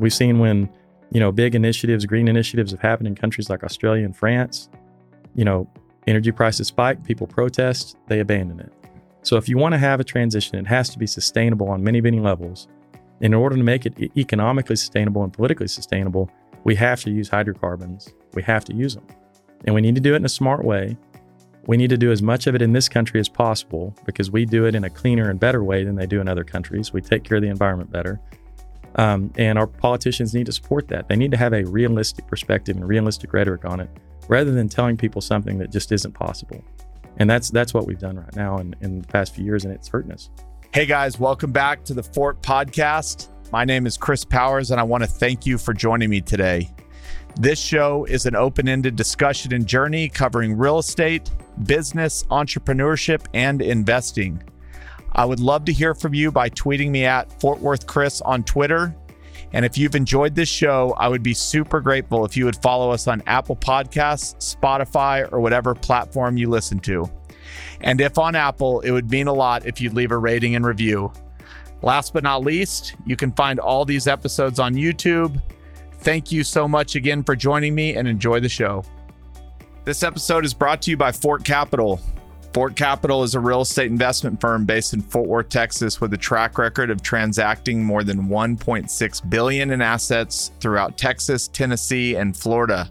We've seen when, you know, big initiatives, green initiatives have happened in countries like Australia and France. You know, energy prices spike, people protest, they abandon it. So if you want to have a transition, it has to be sustainable on many, many levels. In order to make it economically sustainable and politically sustainable, we have to use hydrocarbons. We have to use them. And we need to do it in a smart way. We need to do as much of it in this country as possible because we do it in a cleaner and better way than they do in other countries. We take care of the environment better. Um, and our politicians need to support that. They need to have a realistic perspective and realistic rhetoric on it rather than telling people something that just isn't possible. And that's that's what we've done right now in, in the past few years, and it's hurting us. Hey guys, welcome back to the Fort Podcast. My name is Chris Powers, and I want to thank you for joining me today. This show is an open ended discussion and journey covering real estate, business, entrepreneurship, and investing. I would love to hear from you by tweeting me at Fort Worth Chris on Twitter. And if you've enjoyed this show, I would be super grateful if you would follow us on Apple Podcasts, Spotify, or whatever platform you listen to. And if on Apple, it would mean a lot if you'd leave a rating and review. Last but not least, you can find all these episodes on YouTube. Thank you so much again for joining me and enjoy the show. This episode is brought to you by Fort Capital. Fort Capital is a real estate investment firm based in Fort Worth, Texas with a track record of transacting more than 1.6 billion in assets throughout Texas, Tennessee, and Florida.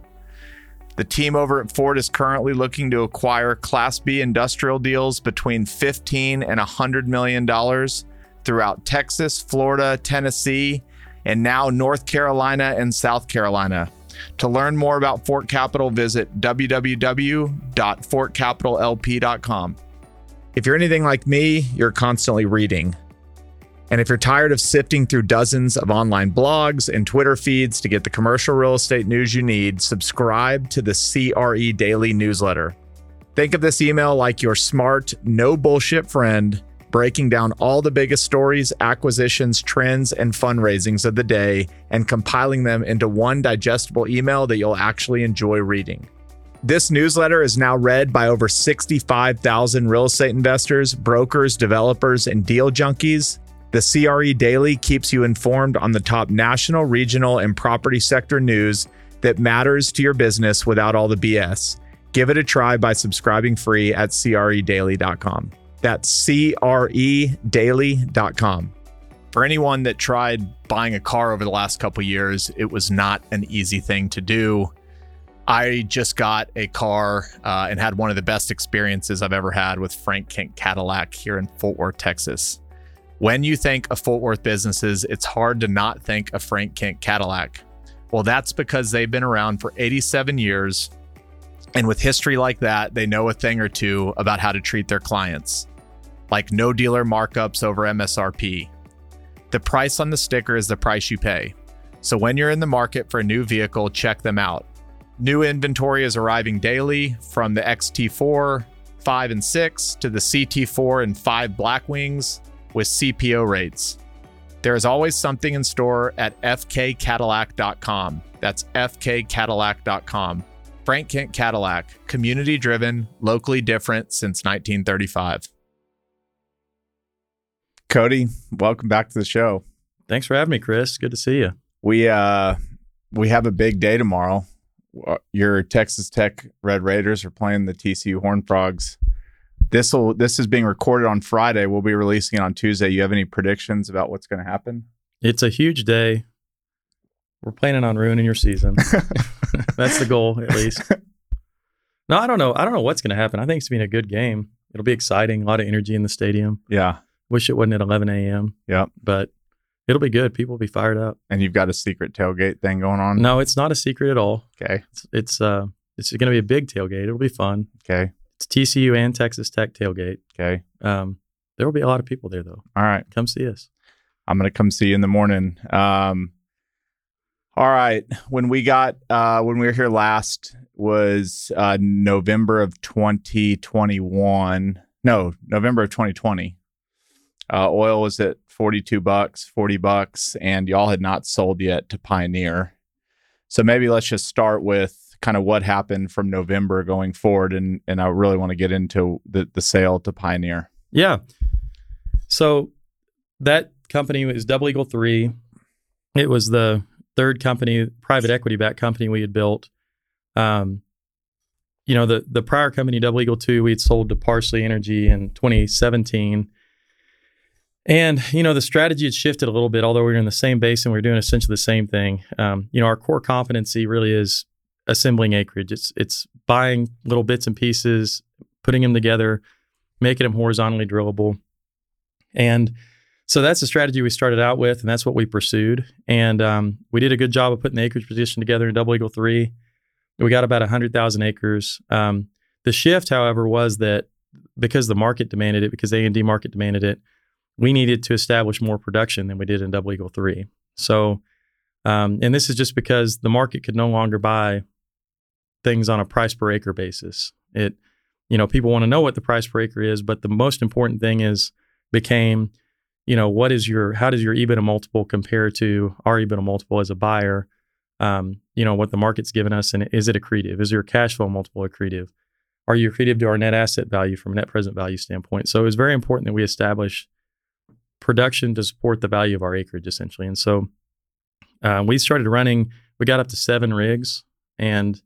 The team over at Fort is currently looking to acquire Class B industrial deals between 15 and 100 million dollars throughout Texas, Florida, Tennessee, and now North Carolina and South Carolina. To learn more about Fort Capital, visit www.fortcapitallp.com. If you're anything like me, you're constantly reading. And if you're tired of sifting through dozens of online blogs and Twitter feeds to get the commercial real estate news you need, subscribe to the CRE Daily newsletter. Think of this email like your smart, no bullshit friend breaking down all the biggest stories, acquisitions, trends, and fundraisings of the day and compiling them into one digestible email that you'll actually enjoy reading. This newsletter is now read by over 65,000 real estate investors, brokers, developers, and deal junkies. The CRE Daily keeps you informed on the top national, regional, and property sector news that matters to your business without all the BS. Give it a try by subscribing free at credaily.com. That's credaily.com. For anyone that tried buying a car over the last couple years, it was not an easy thing to do. I just got a car uh, and had one of the best experiences I've ever had with Frank Kent Cadillac here in Fort Worth, Texas. When you think of Fort Worth businesses, it's hard to not think of Frank Kent Cadillac. Well, that's because they've been around for 87 years. And with history like that, they know a thing or two about how to treat their clients like no dealer markups over MSRP. The price on the sticker is the price you pay. So when you're in the market for a new vehicle, check them out. New inventory is arriving daily from the XT4, 5 and 6 to the CT4 and 5 Blackwings with CPO rates. There is always something in store at fkcadillac.com. That's fkcadillac.com. Frank Kent Cadillac, community driven, locally different since 1935. Cody, welcome back to the show. Thanks for having me, Chris. Good to see you. We uh we have a big day tomorrow. Uh, your Texas Tech Red Raiders are playing the TCU Horn Frogs. This will this is being recorded on Friday. We'll be releasing it on Tuesday. You have any predictions about what's going to happen? It's a huge day. We're planning on ruining your season. That's the goal, at least. No, I don't know. I don't know what's going to happen. I think it's been a good game. It'll be exciting. A lot of energy in the stadium. Yeah. Wish it wasn't at 11 a.m. Yeah. But it'll be good. People will be fired up. And you've got a secret tailgate thing going on? No, it's not a secret at all. Okay. It's it's uh it's going to be a big tailgate. It'll be fun. Okay. It's TCU and Texas Tech tailgate. Okay. Um, there will be a lot of people there though. All right. Come see us. I'm gonna come see you in the morning. Um, all right. When we got uh, when we were here last was uh, November of 2021. No, November of 2020. Uh, oil was at 42 bucks, 40 bucks, and y'all had not sold yet to Pioneer. So maybe let's just start with kind of what happened from November going forward, and and I really want to get into the the sale to Pioneer. Yeah. So that company was Double Eagle Three. It was the third company, private equity backed company we had built. Um, you know, the the prior company, Double Eagle Two, we had sold to Parsley Energy in 2017. And you know the strategy had shifted a little bit, although we were in the same basin, we were doing essentially the same thing. Um, you know, our core competency really is assembling acreage. It's it's buying little bits and pieces, putting them together, making them horizontally drillable, and so that's the strategy we started out with, and that's what we pursued. And um, we did a good job of putting the acreage position together in Double Eagle Three. We got about hundred thousand acres. Um, the shift, however, was that because the market demanded it, because A and D market demanded it, we needed to establish more production than we did in Double Eagle Three. So, um, and this is just because the market could no longer buy things on a price per acre basis. It, you know, people want to know what the price per acre is, but the most important thing is became you know, what is your, how does your EBITDA multiple compare to our EBITDA multiple as a buyer? Um, you know, what the market's given us, and is it accretive? Is your cash flow multiple accretive? Are you accretive to our net asset value from a net present value standpoint? So it was very important that we establish production to support the value of our acreage, essentially. And so uh, we started running. We got up to seven rigs, and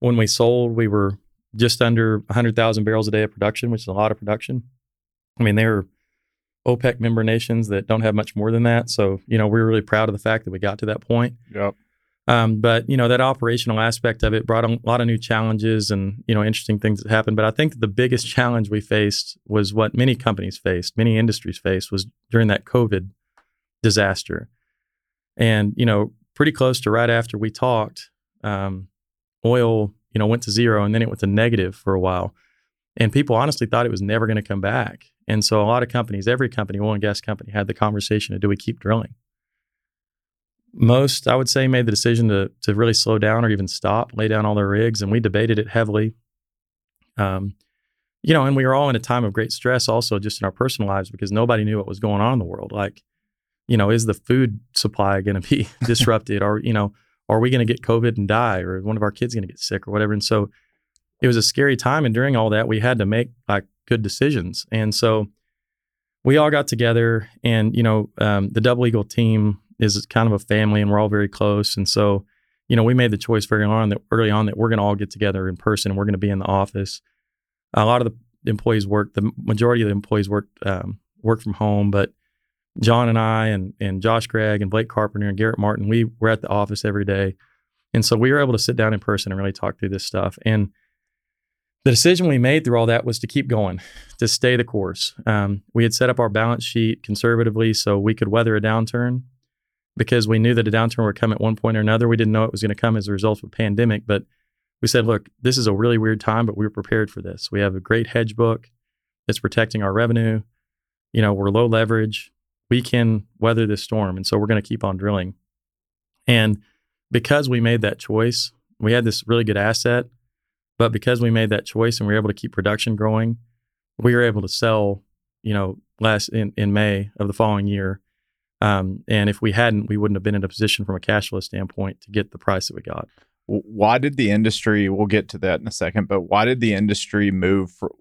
when we sold, we were just under 100,000 barrels a day of production, which is a lot of production. I mean, they were OPEC member nations that don't have much more than that. So, you know, we're really proud of the fact that we got to that point. Yep. Um, but you know that operational aspect of it brought a lot of new challenges and you know interesting things that happened. But I think the biggest challenge we faced was what many companies faced, many industries faced, was during that COVID disaster. And you know, pretty close to right after we talked, um, oil you know went to zero and then it went to negative for a while, and people honestly thought it was never going to come back. And so a lot of companies, every company, oil and gas company, had the conversation of do we keep drilling? Most, I would say, made the decision to to really slow down or even stop, lay down all their rigs, and we debated it heavily. Um, you know, and we were all in a time of great stress, also just in our personal lives, because nobody knew what was going on in the world. Like, you know, is the food supply going to be disrupted, or you know, are we going to get COVID and die, or one of our kids going to get sick, or whatever? And so, it was a scary time, and during all that, we had to make like good decisions. And so we all got together, and you know, um, the Double Eagle team is kind of a family, and we're all very close. And so, you know, we made the choice very on that early on that we're going to all get together in person, and we're going to be in the office. A lot of the employees work. The majority of the employees work um, work from home, but John and I and and Josh Gregg and Blake Carpenter and Garrett Martin, we were at the office every day. And so we were able to sit down in person and really talk through this stuff. And the decision we made through all that was to keep going, to stay the course. Um, we had set up our balance sheet conservatively so we could weather a downturn because we knew that a downturn would come at one point or another. We didn't know it was going to come as a result of a pandemic, but we said, look, this is a really weird time, but we are prepared for this. We have a great hedge book that's protecting our revenue. You know, we're low leverage. We can weather this storm. And so we're going to keep on drilling. And because we made that choice, we had this really good asset but because we made that choice and we were able to keep production growing, we were able to sell, you know, last in, in May of the following year. Um, and if we hadn't, we wouldn't have been in a position from a cash flow standpoint to get the price that we got. Why did the industry, we'll get to that in a second, but why did the industry move for,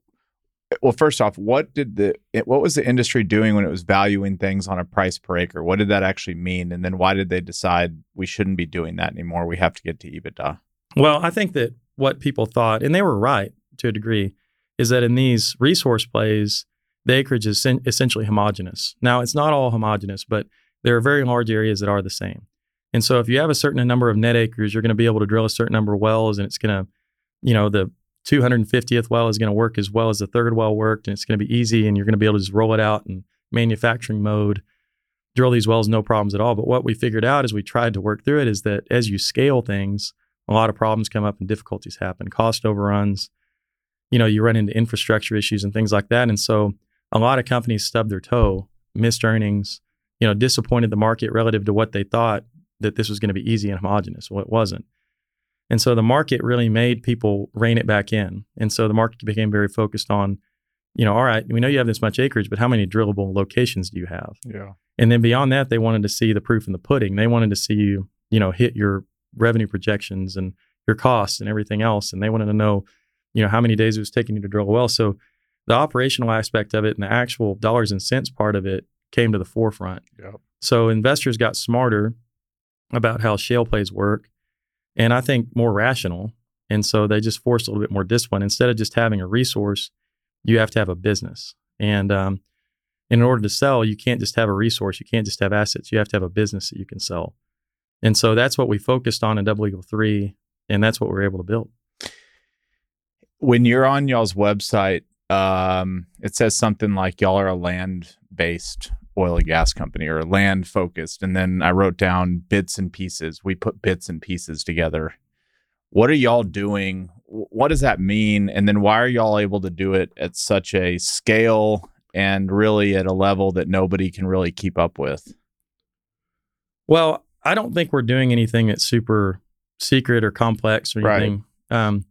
well, first off, what did the what was the industry doing when it was valuing things on a price per acre? What did that actually mean? And then why did they decide we shouldn't be doing that anymore? We have to get to EBITDA. Well, I think that what people thought, and they were right to a degree, is that in these resource plays, the acreage is essentially homogenous. Now, it's not all homogenous, but there are very large areas that are the same. And so, if you have a certain number of net acres, you're going to be able to drill a certain number of wells, and it's going to, you know, the 250th well is going to work as well as the third well worked, and it's going to be easy, and you're going to be able to just roll it out in manufacturing mode, drill these wells no problems at all. But what we figured out as we tried to work through it is that as you scale things, a lot of problems come up and difficulties happen, cost overruns. You know, you run into infrastructure issues and things like that. And so a lot of companies stubbed their toe, missed earnings, you know, disappointed the market relative to what they thought that this was going to be easy and homogenous. Well, it wasn't. And so the market really made people rein it back in. And so the market became very focused on, you know, all right, we know you have this much acreage, but how many drillable locations do you have? Yeah. And then beyond that, they wanted to see the proof in the pudding. They wanted to see you, you know, hit your revenue projections and your costs and everything else. And they wanted to know, you know, how many days it was taking you to drill a well. So the operational aspect of it and the actual dollars and cents part of it came to the forefront. Yep. So investors got smarter about how shale plays work, and I think more rational. And so they just forced a little bit more discipline. Instead of just having a resource, you have to have a business. And um, in order to sell, you can't just have a resource. You can't just have assets. You have to have a business that you can sell. And so that's what we focused on in Double Eagle 3. And that's what we are able to build. When you're on y'all's website, um, it says something like y'all are a land based oil and gas company or land focused. And then I wrote down bits and pieces. We put bits and pieces together. What are y'all doing? What does that mean? And then why are y'all able to do it at such a scale and really at a level that nobody can really keep up with? Well, I don't think we're doing anything that's super secret or complex or anything. Right. Um,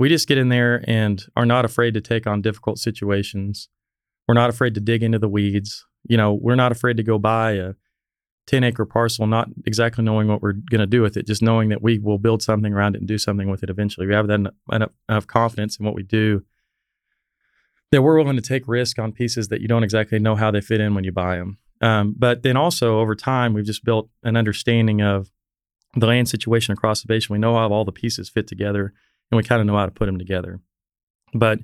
we just get in there and are not afraid to take on difficult situations. We're not afraid to dig into the weeds. You know, we're not afraid to go buy a 10 acre parcel, not exactly knowing what we're going to do with it, just knowing that we will build something around it and do something with it eventually. We have that enough, enough confidence in what we do that we're willing to take risk on pieces that you don't exactly know how they fit in when you buy them. Um, but then also over time, we've just built an understanding of the land situation across the basin. We know how all the pieces fit together and we kind of know how to put them together. But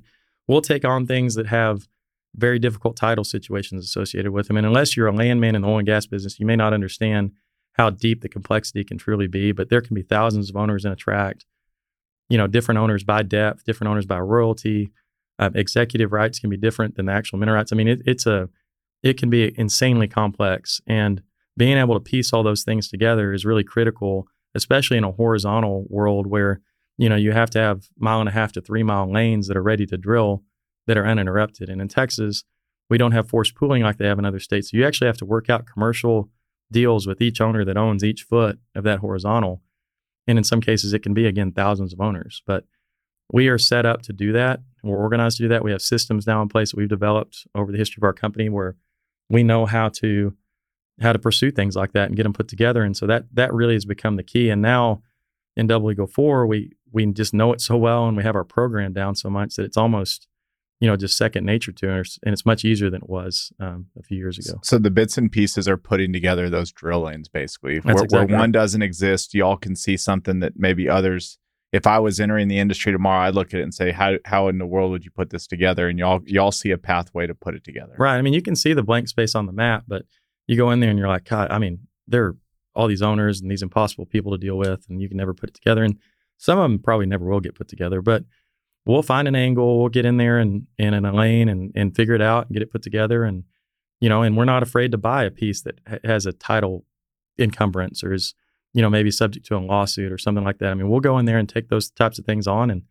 we'll take on things that have very difficult title situations associated with them. And unless you're a landman in the oil and gas business, you may not understand how deep the complexity can truly be. But there can be thousands of owners in a tract, you know, different owners by depth, different owners by royalty. Uh, executive rights can be different than the actual mineral rights. I mean, it, it's a, it can be insanely complex. And being able to piece all those things together is really critical, especially in a horizontal world where you know, you have to have mile and a half to three mile lanes that are ready to drill that are uninterrupted. And in Texas, we don't have forced pooling like they have in other states. So you actually have to work out commercial deals with each owner that owns each foot of that horizontal. And in some cases, it can be, again, thousands of owners. But we are set up to do that. We're organized to do that. We have systems now in place that we've developed over the history of our company where we know how to how to pursue things like that and get them put together. And so that that really has become the key. And now in Double Eagle Four, we we just know it so well and we have our program down so much that it's almost you know just second nature to us and it's much easier than it was um, a few years ago so the bits and pieces are putting together those drill lanes basically where, exactly where, one doesn't exist y'all can see something that maybe others if i was entering the industry tomorrow i'd look at it and say how, how in the world would you put this together? And y'all y'all see a pathway to put it together. Right i mean you can see the blank space on the map but you go in there and you're like God, i mean there are all these owners and these impossible people to deal with and you can never put it together and some of them probably never will get put together but we'll find an angle we'll get in there and, and in a lane and, and figure it out and get it put together and you know and we're not afraid to buy a piece that ha- has a title encumbrance or is you know maybe subject to a lawsuit or something like that i mean we'll go in there and take those types of things on and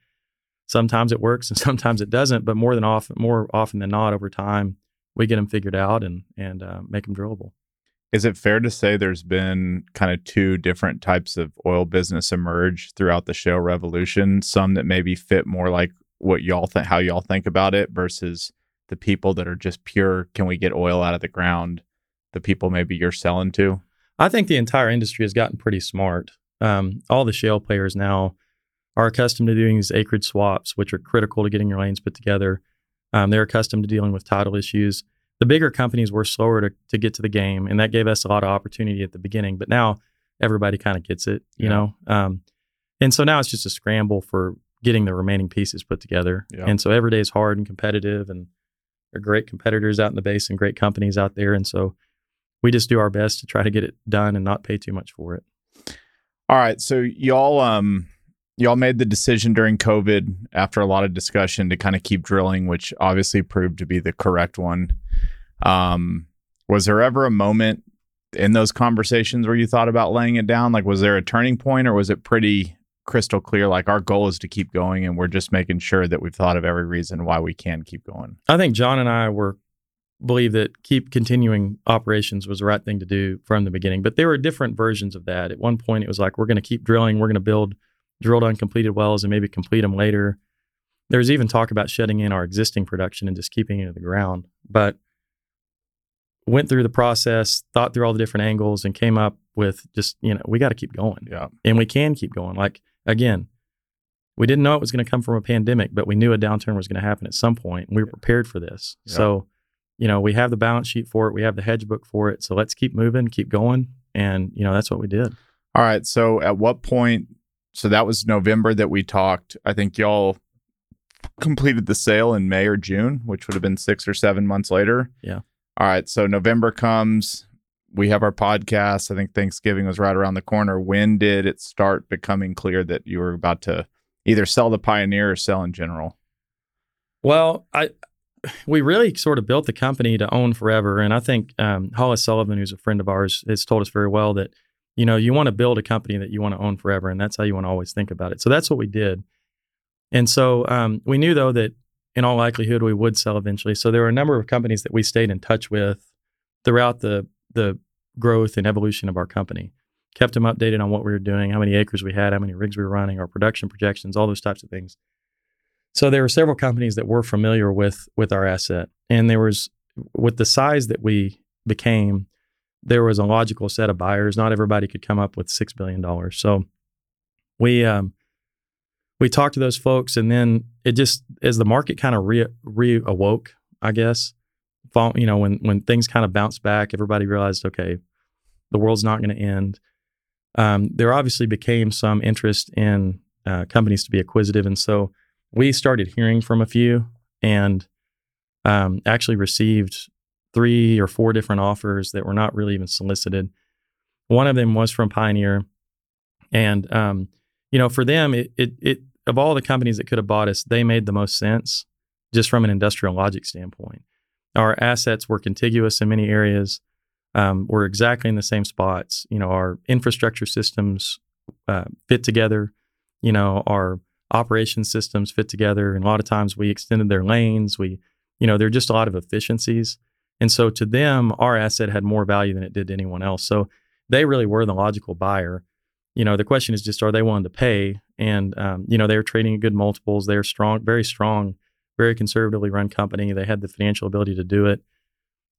sometimes it works and sometimes it doesn't but more than often more often than not over time we get them figured out and and uh, make them drillable is it fair to say there's been kind of two different types of oil business emerge throughout the shale revolution? Some that maybe fit more like what y'all think, how y'all think about it, versus the people that are just pure, can we get oil out of the ground? The people maybe you're selling to? I think the entire industry has gotten pretty smart. Um, all the shale players now are accustomed to doing these acreage swaps, which are critical to getting your lanes put together. Um, they're accustomed to dealing with title issues the bigger companies were slower to, to get to the game, and that gave us a lot of opportunity at the beginning. But now everybody kind of gets it, you yeah. know. Um, and so now it's just a scramble for getting the remaining pieces put together. Yeah. And so every day is hard and competitive, and there are great competitors out in the base and great companies out there. And so we just do our best to try to get it done and not pay too much for it. All right, so y'all um y'all made the decision during COVID after a lot of discussion to kind of keep drilling, which obviously proved to be the correct one. Um, was there ever a moment in those conversations where you thought about laying it down? Like, was there a turning point or was it pretty crystal clear? Like, our goal is to keep going and we're just making sure that we've thought of every reason why we can keep going? I think John and I were believe that keep continuing operations was the right thing to do from the beginning. But there were different versions of that. At one point, it was like, we're going to keep drilling, we're going to build drilled uncompleted wells and maybe complete them later. There's even talk about shutting in our existing production and just keeping it in the ground. But went through the process, thought through all the different angles, and came up with just you know we got to keep going. Yeah, and we can keep going. Like again, we didn't know it was going to come from a pandemic, but we knew a downturn was going to happen at some point, and we were prepared for this. Yeah. So, you know, we have the balance sheet for it, we have the hedge book for it. So let's keep moving, keep going, and you know that's what we did. All right. So at what point? So that was November that we talked. I think y'all completed the sale in May or June, which would have been six or seven months later. Yeah. All right. So November comes. We have our podcast. I think Thanksgiving was right around the corner. When did it start becoming clear that you were about to either sell the Pioneer or sell in general? Well, I we really sort of built the company to own forever, and I think um, Hollis Sullivan, who's a friend of ours, has told us very well that you know you want to build a company that you want to own forever, and that's how you want to always think about it. So that's what we did, and so um, we knew though that in all likelihood we would sell eventually. So there were a number of companies that we stayed in touch with throughout the the growth and evolution of our company. Kept them updated on what we were doing, how many acres we had, how many rigs we were running, our production projections, all those types of things. So there were several companies that were familiar with with our asset, and there was with the size that we became, there was a logical set of buyers. Not everybody could come up with six billion dollars, so we um, we talked to those folks, and then it just as the market kind of re reawoke, I guess, you know, when when things kind of bounced back, everybody realized, okay, the world's not going to end. Um, there obviously became some interest in uh, companies to be acquisitive, and so we started hearing from a few and um, actually received three or four different offers that were not really even solicited. One of them was from Pioneer, and um, you know, for them, it, it, it of all the companies that could have bought us, they made the most sense just from an industrial logic standpoint. Our assets were contiguous in many areas. Um, we're exactly in the same spots. You know, our infrastructure systems uh, fit together. You know, our operation systems fit together. And a lot of times we extended their lanes. We, you know, there are just a lot of efficiencies. And so to them, our asset had more value than it did to anyone else. So they really were the logical buyer. You know, the question is just are they willing to pay? And um, you know, they were trading at good multiples. They're strong, very strong, very conservatively run company. They had the financial ability to do it.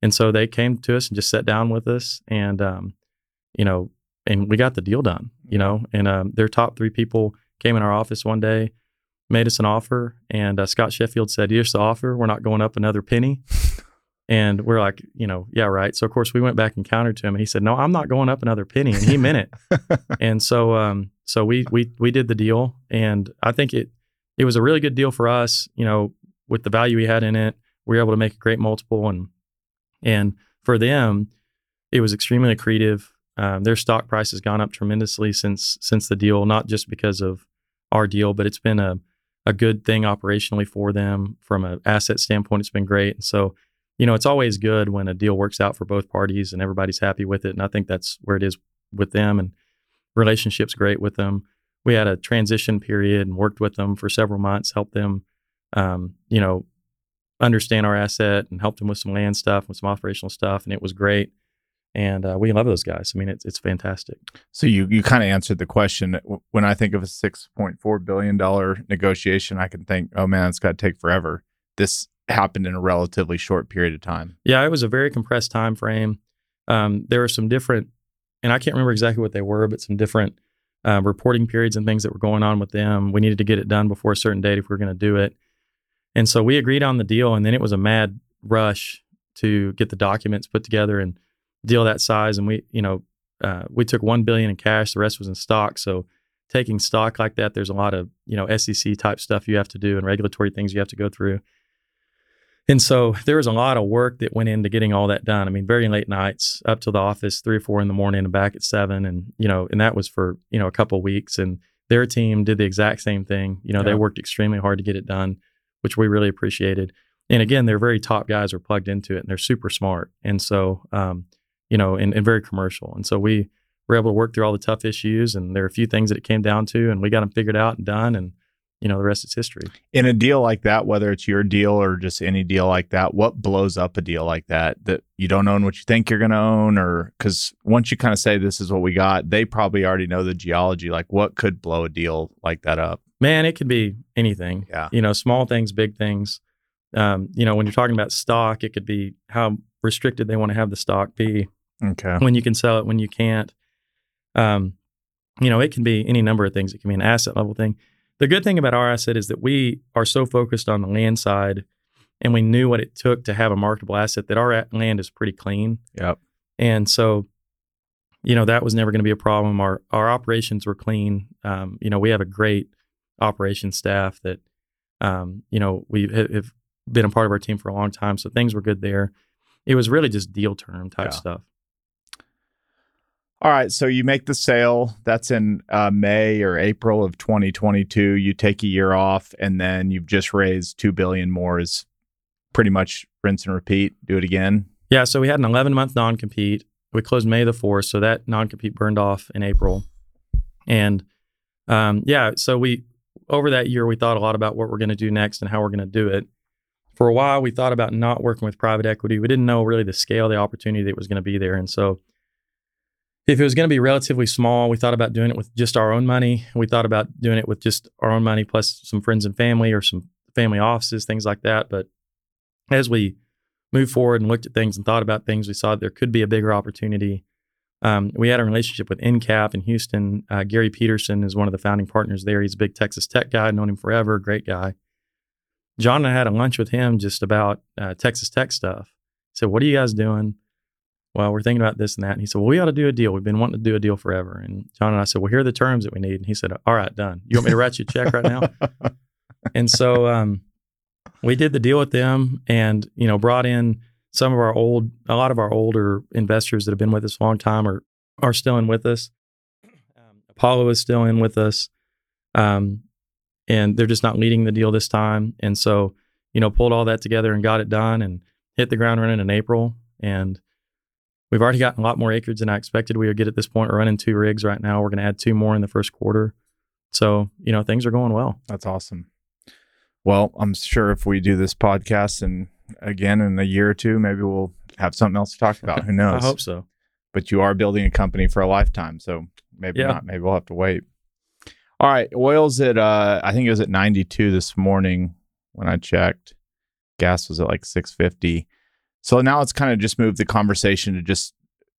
And so they came to us and just sat down with us and um, you know, and we got the deal done, you know, and um, their top three people came in our office one day, made us an offer, and uh, Scott Sheffield said, "Here's the offer. We're not going up another penny." and we're like, you know, yeah, right. So of course we went back and countered to him, and he said, "No, I'm not going up another penny," and he meant it. and so, um, so we we we did the deal, and I think it it was a really good deal for us. You know, with the value we had in it, we were able to make a great multiple, and and for them, it was extremely accretive. Um, their stock price has gone up tremendously since since the deal, not just because of our deal, but it's been a a good thing operationally for them from an asset standpoint. It's been great, and so you know it's always good when a deal works out for both parties and everybody's happy with it. And I think that's where it is with them, and relationships great with them. We had a transition period and worked with them for several months, helped them, um, you know, understand our asset and helped them with some land stuff, with some operational stuff, and it was great and uh, we love those guys. I mean, it's it's fantastic. So you you kind of answered the question. When I think of a six point four billion dollar negotiation, I can think, oh man, it's got to take forever. This happened in a relatively short period of time. Yeah, it was a very compressed time frame. Um, there were some different, and I can't remember exactly what they were, but some different uh, reporting periods and things that were going on with them. We needed to get it done before a certain date if we were going to do it, and so we agreed on the deal. And then it was a mad rush to get the documents put together and deal that size, and we, you know, uh, we took one billion in cash. The rest was in stock. So taking stock like that, there's a lot of you know SEC type stuff you have to do and regulatory things you have to go through. And so there was a lot of work that went into getting all that done. I mean, very late nights, up to the office three or four in the morning, and back at seven, and you know, and that was for you know a couple weeks. And their team did the exact same thing. You know, yeah. they worked extremely hard to get it done, which we really appreciated. And again, they're very top guys are plugged into it, and they're super smart. And so, um, you know, and, and very commercial. And so we were able to work through all the tough issues, and there are a few things that it came down to, and we got them figured out and done, and you know, the rest is history. In a deal like that, whether it's your deal or just any deal like that, what blows up a deal like that that you don't own what you think you're going to own, or because once you kind of say this is what we got, they probably already know the geology. Like, what could blow a deal like that up? Man, it could be anything. Yeah, you know, small things, big things. Um, you know, when you're talking about stock, it could be how restricted they want to have the stock be. Okay. When you can sell it, when you can't. Um, you know, it can be any number of things. It can be an asset level thing. The good thing about our asset is that we are so focused on the land side and we knew what it took to have a marketable asset that our land is pretty clean. Yep. And so, you know that was never going to be a problem. Our our operations were clean. Um, you know, we have a great operations staff that um, you know we have been a part of our team for a long time, so things were good there. It was really just deal term type yeah. stuff. All right, so you make the sale. That's in uh, May or April of 2022. You take a year off, and then you've just raised two billion more. Is pretty much rinse and repeat. Do it again. Yeah. So we had an 11 month non compete. We closed May the 4th, so that non compete burned off in April. And um, yeah, so we over that year we thought a lot about what we're going to do next and how we're going to do it. For a while, we thought about not working with private equity. We didn't know really the scale, the opportunity that was going to be there, and so if it was going to be relatively small, we thought about doing it with just our own money. We thought about doing it with just our own money plus some friends and family or some family offices, things like that. But as we moved forward and looked at things and thought about things, we saw there could be a bigger opportunity. Um, we had a relationship with EnCap in Houston. Uh, Gary Petersen is one of the founding partners there. He's a big Texas tech guy, known him forever, great guy. John and I had a lunch with him just about uh, Texas tech stuff. He said, What are you guys doing? Well, we're thinking about this and that. And he said, well, we ought to do a deal. We've been wanting to do a deal forever. And John and I said, well, here are the terms that we need. And he said, all right, done. You want me to write you a check right now? and so um, we did the deal with them and, you know, brought in some of our old, a lot of our older investors that have been with us a long time are, are still in with us. Um, Apollo is still in with us. Um, and they're just not leading the deal this time. And so, you know, pulled all that together and got it done and hit the ground running in April. And We've already gotten a lot more acreage than I expected we would get at this point. We're running two rigs right now. We're going to add two more in the first quarter. So, you know, things are going well. That's awesome. Well, I'm sure if we do this podcast and again in a year or two, maybe we'll have something else to talk about. Who knows? I hope so. But you are building a company for a lifetime. So maybe yeah. not. Maybe we'll have to wait. All right. Oil's at, uh, I think it was at 92 this morning when I checked. Gas was at like 650. So now let's kind of just move the conversation to just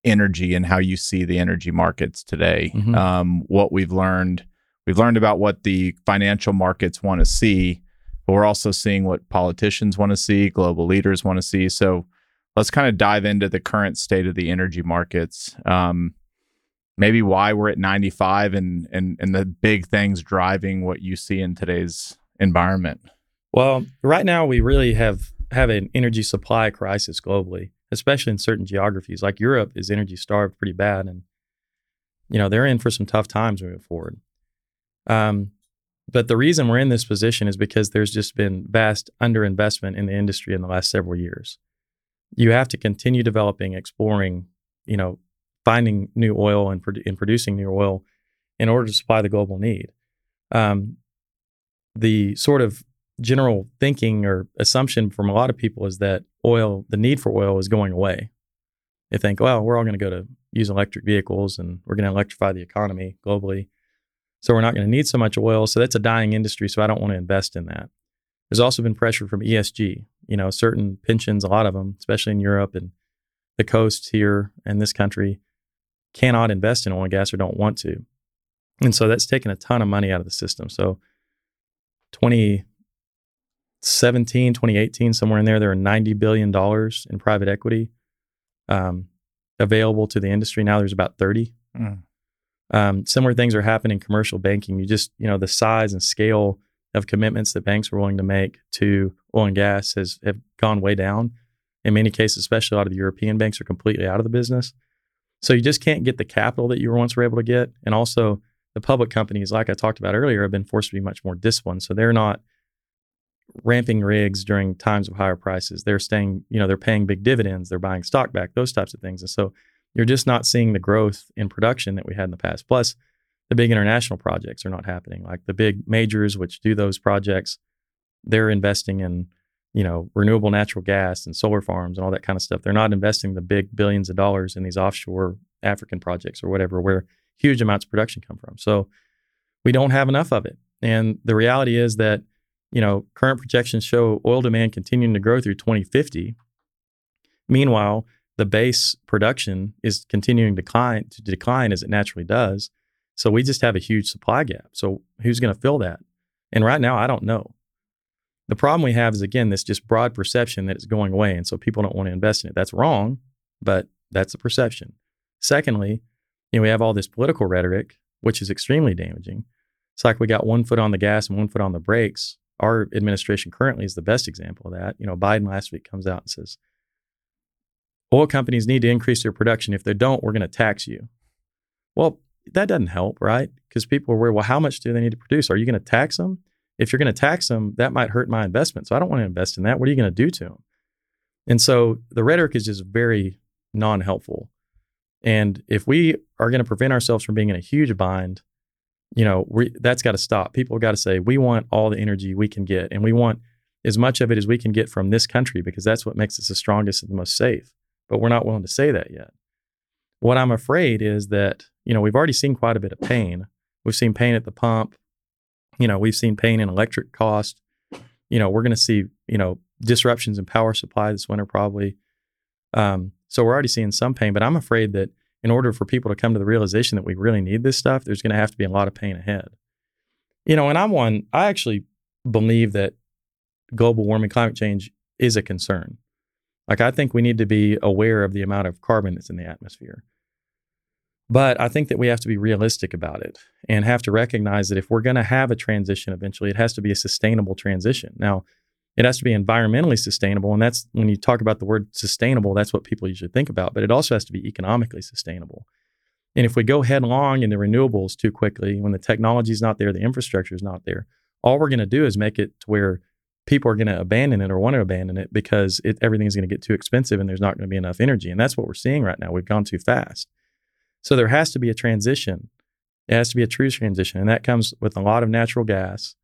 energy and how you see the energy markets today. Mm-hmm. Um, what we've learned, we've learned about what the financial markets want to see, but we're also seeing what politicians want to see, global leaders want to see. So let's kind of dive into the current state of the energy markets. Um, maybe why we're at 95 and and and the big things driving what you see in today's environment. Well, right now we really have have an energy supply crisis globally, especially in certain geographies. Like Europe is energy starved pretty bad, and you know they're in for some tough times moving forward. Um, but the reason we're in this position is because there's just been vast underinvestment in the industry in the last several years. You have to continue developing, exploring, you know, finding new oil and, produ- and producing new oil in order to supply the global need. Um, the sort of general thinking or assumption from a lot of people is that oil, the need for oil is going away. They think, well, we're all going to go to use electric vehicles and we're going to electrify the economy globally. So we're not going to need so much oil. So that's a dying industry. So I don't want to invest in that. There's also been pressure from ESG, you know, certain pensions, a lot of them, especially in Europe and the coasts here in this country, cannot invest in oil and gas or don't want to. And so that's taken a ton of money out of the system. So 20, 17, 2018, somewhere in there, there are $90 billion in private equity um, available to the industry. Now there's about 30. Mm. Um, similar things are happening in commercial banking. You just, you know, the size and scale of commitments that banks were willing to make to oil and gas has have gone way down. In many cases, especially a lot of the European banks are completely out of the business. So you just can't get the capital that you were once were able to get. And also the public companies, like I talked about earlier, have been forced to be much more disciplined. So they're not ramping rigs during times of higher prices. They're staying, you know, they're paying big dividends, they're buying stock back, those types of things. And so you're just not seeing the growth in production that we had in the past. Plus, the big international projects are not happening. Like the big majors which do those projects, they're investing in, you know, renewable natural gas and solar farms and all that kind of stuff. They're not investing the big billions of dollars in these offshore African projects or whatever where huge amounts of production come from. So we don't have enough of it. And the reality is that you know, current projections show oil demand continuing to grow through 2050. Meanwhile, the base production is continuing to decline to decline as it naturally does. So we just have a huge supply gap. So who's going to fill that? And right now, I don't know. The problem we have is again this just broad perception that it's going away, and so people don't want to invest in it. That's wrong, but that's the perception. Secondly, you know, we have all this political rhetoric, which is extremely damaging. It's like we got one foot on the gas and one foot on the brakes. Our administration currently is the best example of that. You know, Biden last week comes out and says, oil companies need to increase their production. If they don't, we're going to tax you. Well, that doesn't help, right? Because people are worried, well, how much do they need to produce? Are you going to tax them? If you're going to tax them, that might hurt my investment. So I don't want to invest in that. What are you going to do to them? And so the rhetoric is just very non helpful. And if we are going to prevent ourselves from being in a huge bind, you know, we, that's got to stop. People got to say, we want all the energy we can get, and we want as much of it as we can get from this country because that's what makes us the strongest and the most safe. But we're not willing to say that yet. What I'm afraid is that, you know, we've already seen quite a bit of pain. We've seen pain at the pump. You know, we've seen pain in electric cost. You know, we're going to see, you know, disruptions in power supply this winter probably. Um, so we're already seeing some pain, but I'm afraid that in order for people to come to the realization that we really need this stuff, there's going to have to be a lot of pain ahead. You know, and I'm one, I actually believe that global warming, climate change is a concern. Like, I think we need to be aware of the amount of carbon that's in the atmosphere. But I think that we have to be realistic about it and have to recognize that if we're going to have a transition eventually, it has to be a sustainable transition. Now, it has to be environmentally sustainable. And that's when you talk about the word sustainable, that's what people usually think about. But it also has to be economically sustainable. And if we go headlong in the renewables too quickly, when the technology is not there, the infrastructure is not there, all we're going to do is make it to where people are going to abandon it or want to abandon it because it, everything's going to get too expensive and there's not going to be enough energy. And that's what we're seeing right now. We've gone too fast. So there has to be a transition. It has to be a true transition. And that comes with a lot of natural gas.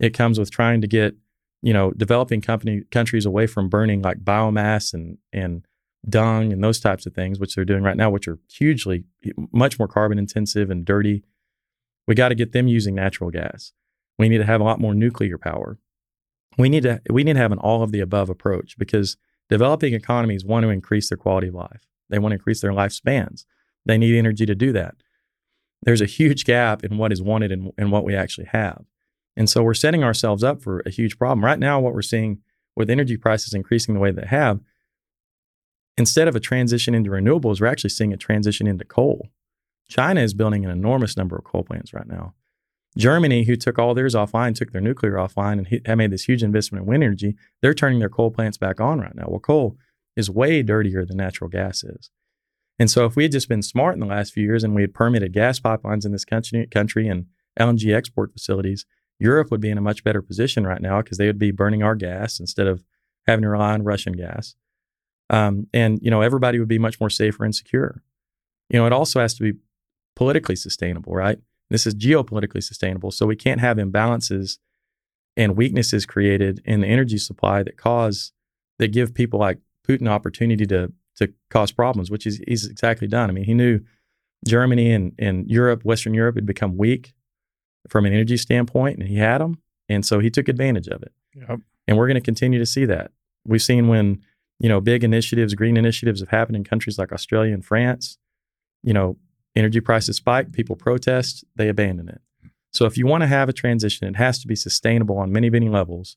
It comes with trying to get you know, developing company countries away from burning like biomass and and dung and those types of things, which they're doing right now, which are hugely much more carbon intensive and dirty. We got to get them using natural gas. We need to have a lot more nuclear power. We need to we need to have an all of the above approach because developing economies want to increase their quality of life. They want to increase their lifespans. They need energy to do that. There's a huge gap in what is wanted and, and what we actually have. And so we're setting ourselves up for a huge problem. Right now, what we're seeing with energy prices increasing the way they have, instead of a transition into renewables, we're actually seeing a transition into coal. China is building an enormous number of coal plants right now. Germany, who took all theirs offline, took their nuclear offline, and made this huge investment in wind energy, they're turning their coal plants back on right now. Well, coal is way dirtier than natural gas is. And so, if we had just been smart in the last few years and we had permitted gas pipelines in this country, country and LNG export facilities, Europe would be in a much better position right now because they would be burning our gas instead of having to rely on Russian gas. Um, and you know, everybody would be much more safer and secure. You know, it also has to be politically sustainable, right? This is geopolitically sustainable, so we can't have imbalances and weaknesses created in the energy supply that cause that give people like Putin opportunity to to cause problems, which is he's exactly done. I mean, he knew Germany and, and Europe, Western Europe, had become weak from an energy standpoint, and he had them, and so he took advantage of it. Yep. And we're going to continue to see that. We've seen when you know big initiatives, green initiatives, have happened in countries like Australia and France. You know, energy prices spike, people protest, they abandon it. So if you want to have a transition, it has to be sustainable on many, many levels.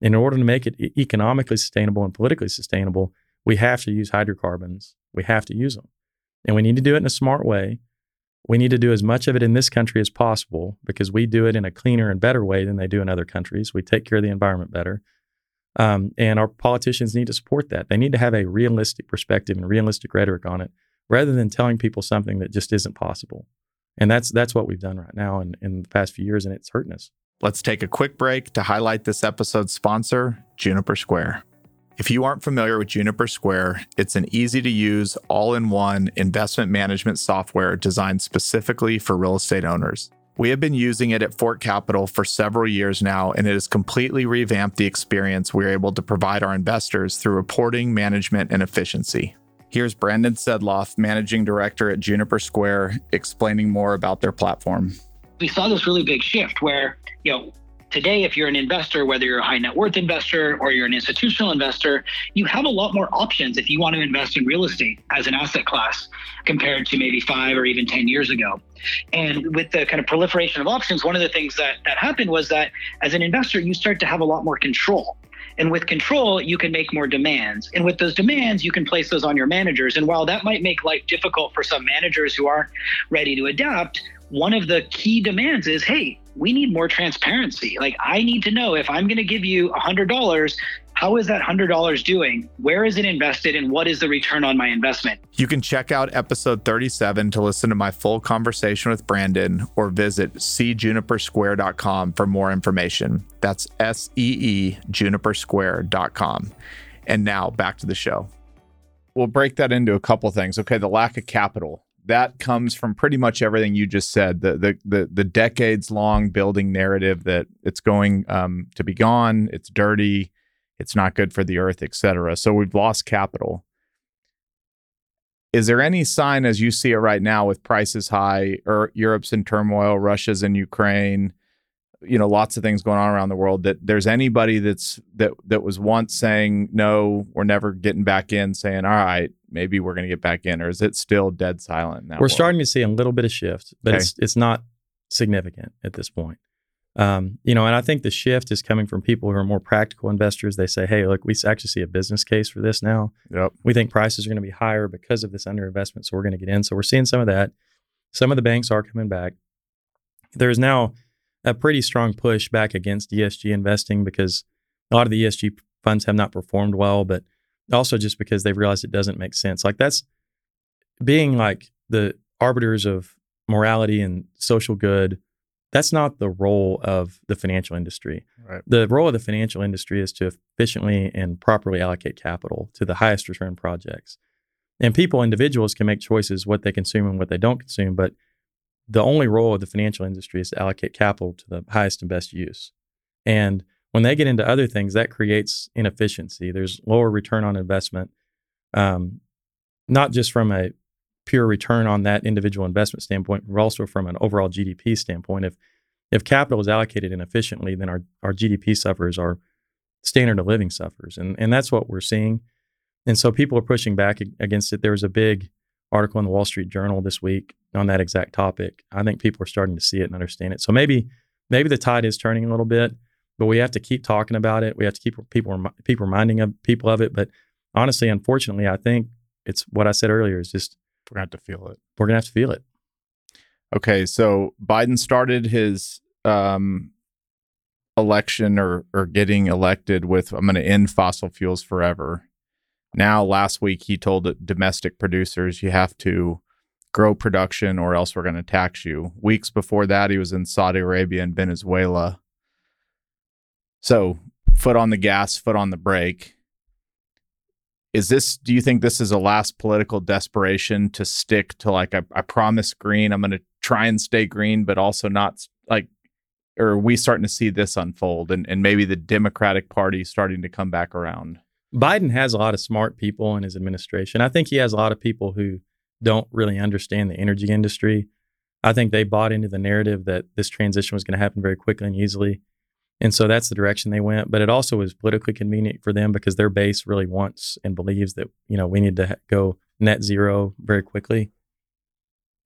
In order to make it economically sustainable and politically sustainable, we have to use hydrocarbons. We have to use them. And we need to do it in a smart way we need to do as much of it in this country as possible because we do it in a cleaner and better way than they do in other countries. We take care of the environment better. Um, and our politicians need to support that. They need to have a realistic perspective and realistic rhetoric on it rather than telling people something that just isn't possible. And that's that's what we've done right now in, in the past few years, and it's hurting us. Let's take a quick break to highlight this episode's sponsor, Juniper Square. If you aren't familiar with Juniper Square, it's an easy to use, all in one investment management software designed specifically for real estate owners. We have been using it at Fort Capital for several years now, and it has completely revamped the experience we're able to provide our investors through reporting, management, and efficiency. Here's Brandon Sedloff, Managing Director at Juniper Square, explaining more about their platform. We saw this really big shift where, you know, Today, if you're an investor, whether you're a high net worth investor or you're an institutional investor, you have a lot more options if you want to invest in real estate as an asset class compared to maybe five or even 10 years ago. And with the kind of proliferation of options, one of the things that, that happened was that as an investor, you start to have a lot more control And with control, you can make more demands. And with those demands, you can place those on your managers. And while that might make life difficult for some managers who aren't ready to adapt, one of the key demands is hey, we need more transparency. Like, I need to know if I'm going to give you $100, how is that $100 doing? Where is it invested? And what is the return on my investment? You can check out episode 37 to listen to my full conversation with Brandon or visit cjunipersquare.com for more information. That's S E E junipersquare.com. And now back to the show. We'll break that into a couple things. Okay, the lack of capital. That comes from pretty much everything you just said. The the the, the decades long building narrative that it's going um, to be gone. It's dirty it's not good for the earth, et cetera. So we've lost capital. Is there any sign as you see it right now with prices high or Europe's in turmoil, Russia's in Ukraine, you know, lots of things going on around the world that there's anybody that's that that was once saying no, we're never getting back in, saying, all right, maybe we're going to get back in, or is it still dead silent now? We're world? starting to see a little bit of shift, but okay. it's it's not significant at this point. Um, you know, and I think the shift is coming from people who are more practical investors. They say, "Hey, look, we actually see a business case for this now. Yep. We think prices are going to be higher because of this underinvestment, so we're going to get in." So we're seeing some of that. Some of the banks are coming back. There is now a pretty strong push back against ESG investing because a lot of the ESG funds have not performed well, but also just because they've realized it doesn't make sense. Like that's being like the arbiters of morality and social good that's not the role of the financial industry. Right. The role of the financial industry is to efficiently and properly allocate capital to the highest return projects. And people, individuals, can make choices what they consume and what they don't consume, but the only role of the financial industry is to allocate capital to the highest and best use. And when they get into other things, that creates inefficiency. There's lower return on investment, um, not just from a pure return on that individual investment standpoint, but also from an overall GDP standpoint. If if capital is allocated inefficiently, then our, our GDP suffers, our standard of living suffers. And, and that's what we're seeing. And so people are pushing back against it. There was a big article in the Wall Street Journal this week on that exact topic. I think people are starting to see it and understand it. So maybe maybe the tide is turning a little bit, but we have to keep talking about it. We have to keep people people reminding of people of it. But honestly, unfortunately, I think it's what I said earlier is just we're gonna have to feel it. We're gonna have to feel it. Okay, so Biden started his um, election or or getting elected with I'm going to end fossil fuels forever. Now, last week he told domestic producers you have to grow production or else we're going to tax you. Weeks before that, he was in Saudi Arabia and Venezuela. So, foot on the gas, foot on the brake is this do you think this is a last political desperation to stick to like I, I promise green i'm going to try and stay green but also not like or are we starting to see this unfold and, and maybe the democratic party starting to come back around biden has a lot of smart people in his administration i think he has a lot of people who don't really understand the energy industry i think they bought into the narrative that this transition was going to happen very quickly and easily and so that's the direction they went. But it also was politically convenient for them because their base really wants and believes that, you know, we need to go net zero very quickly.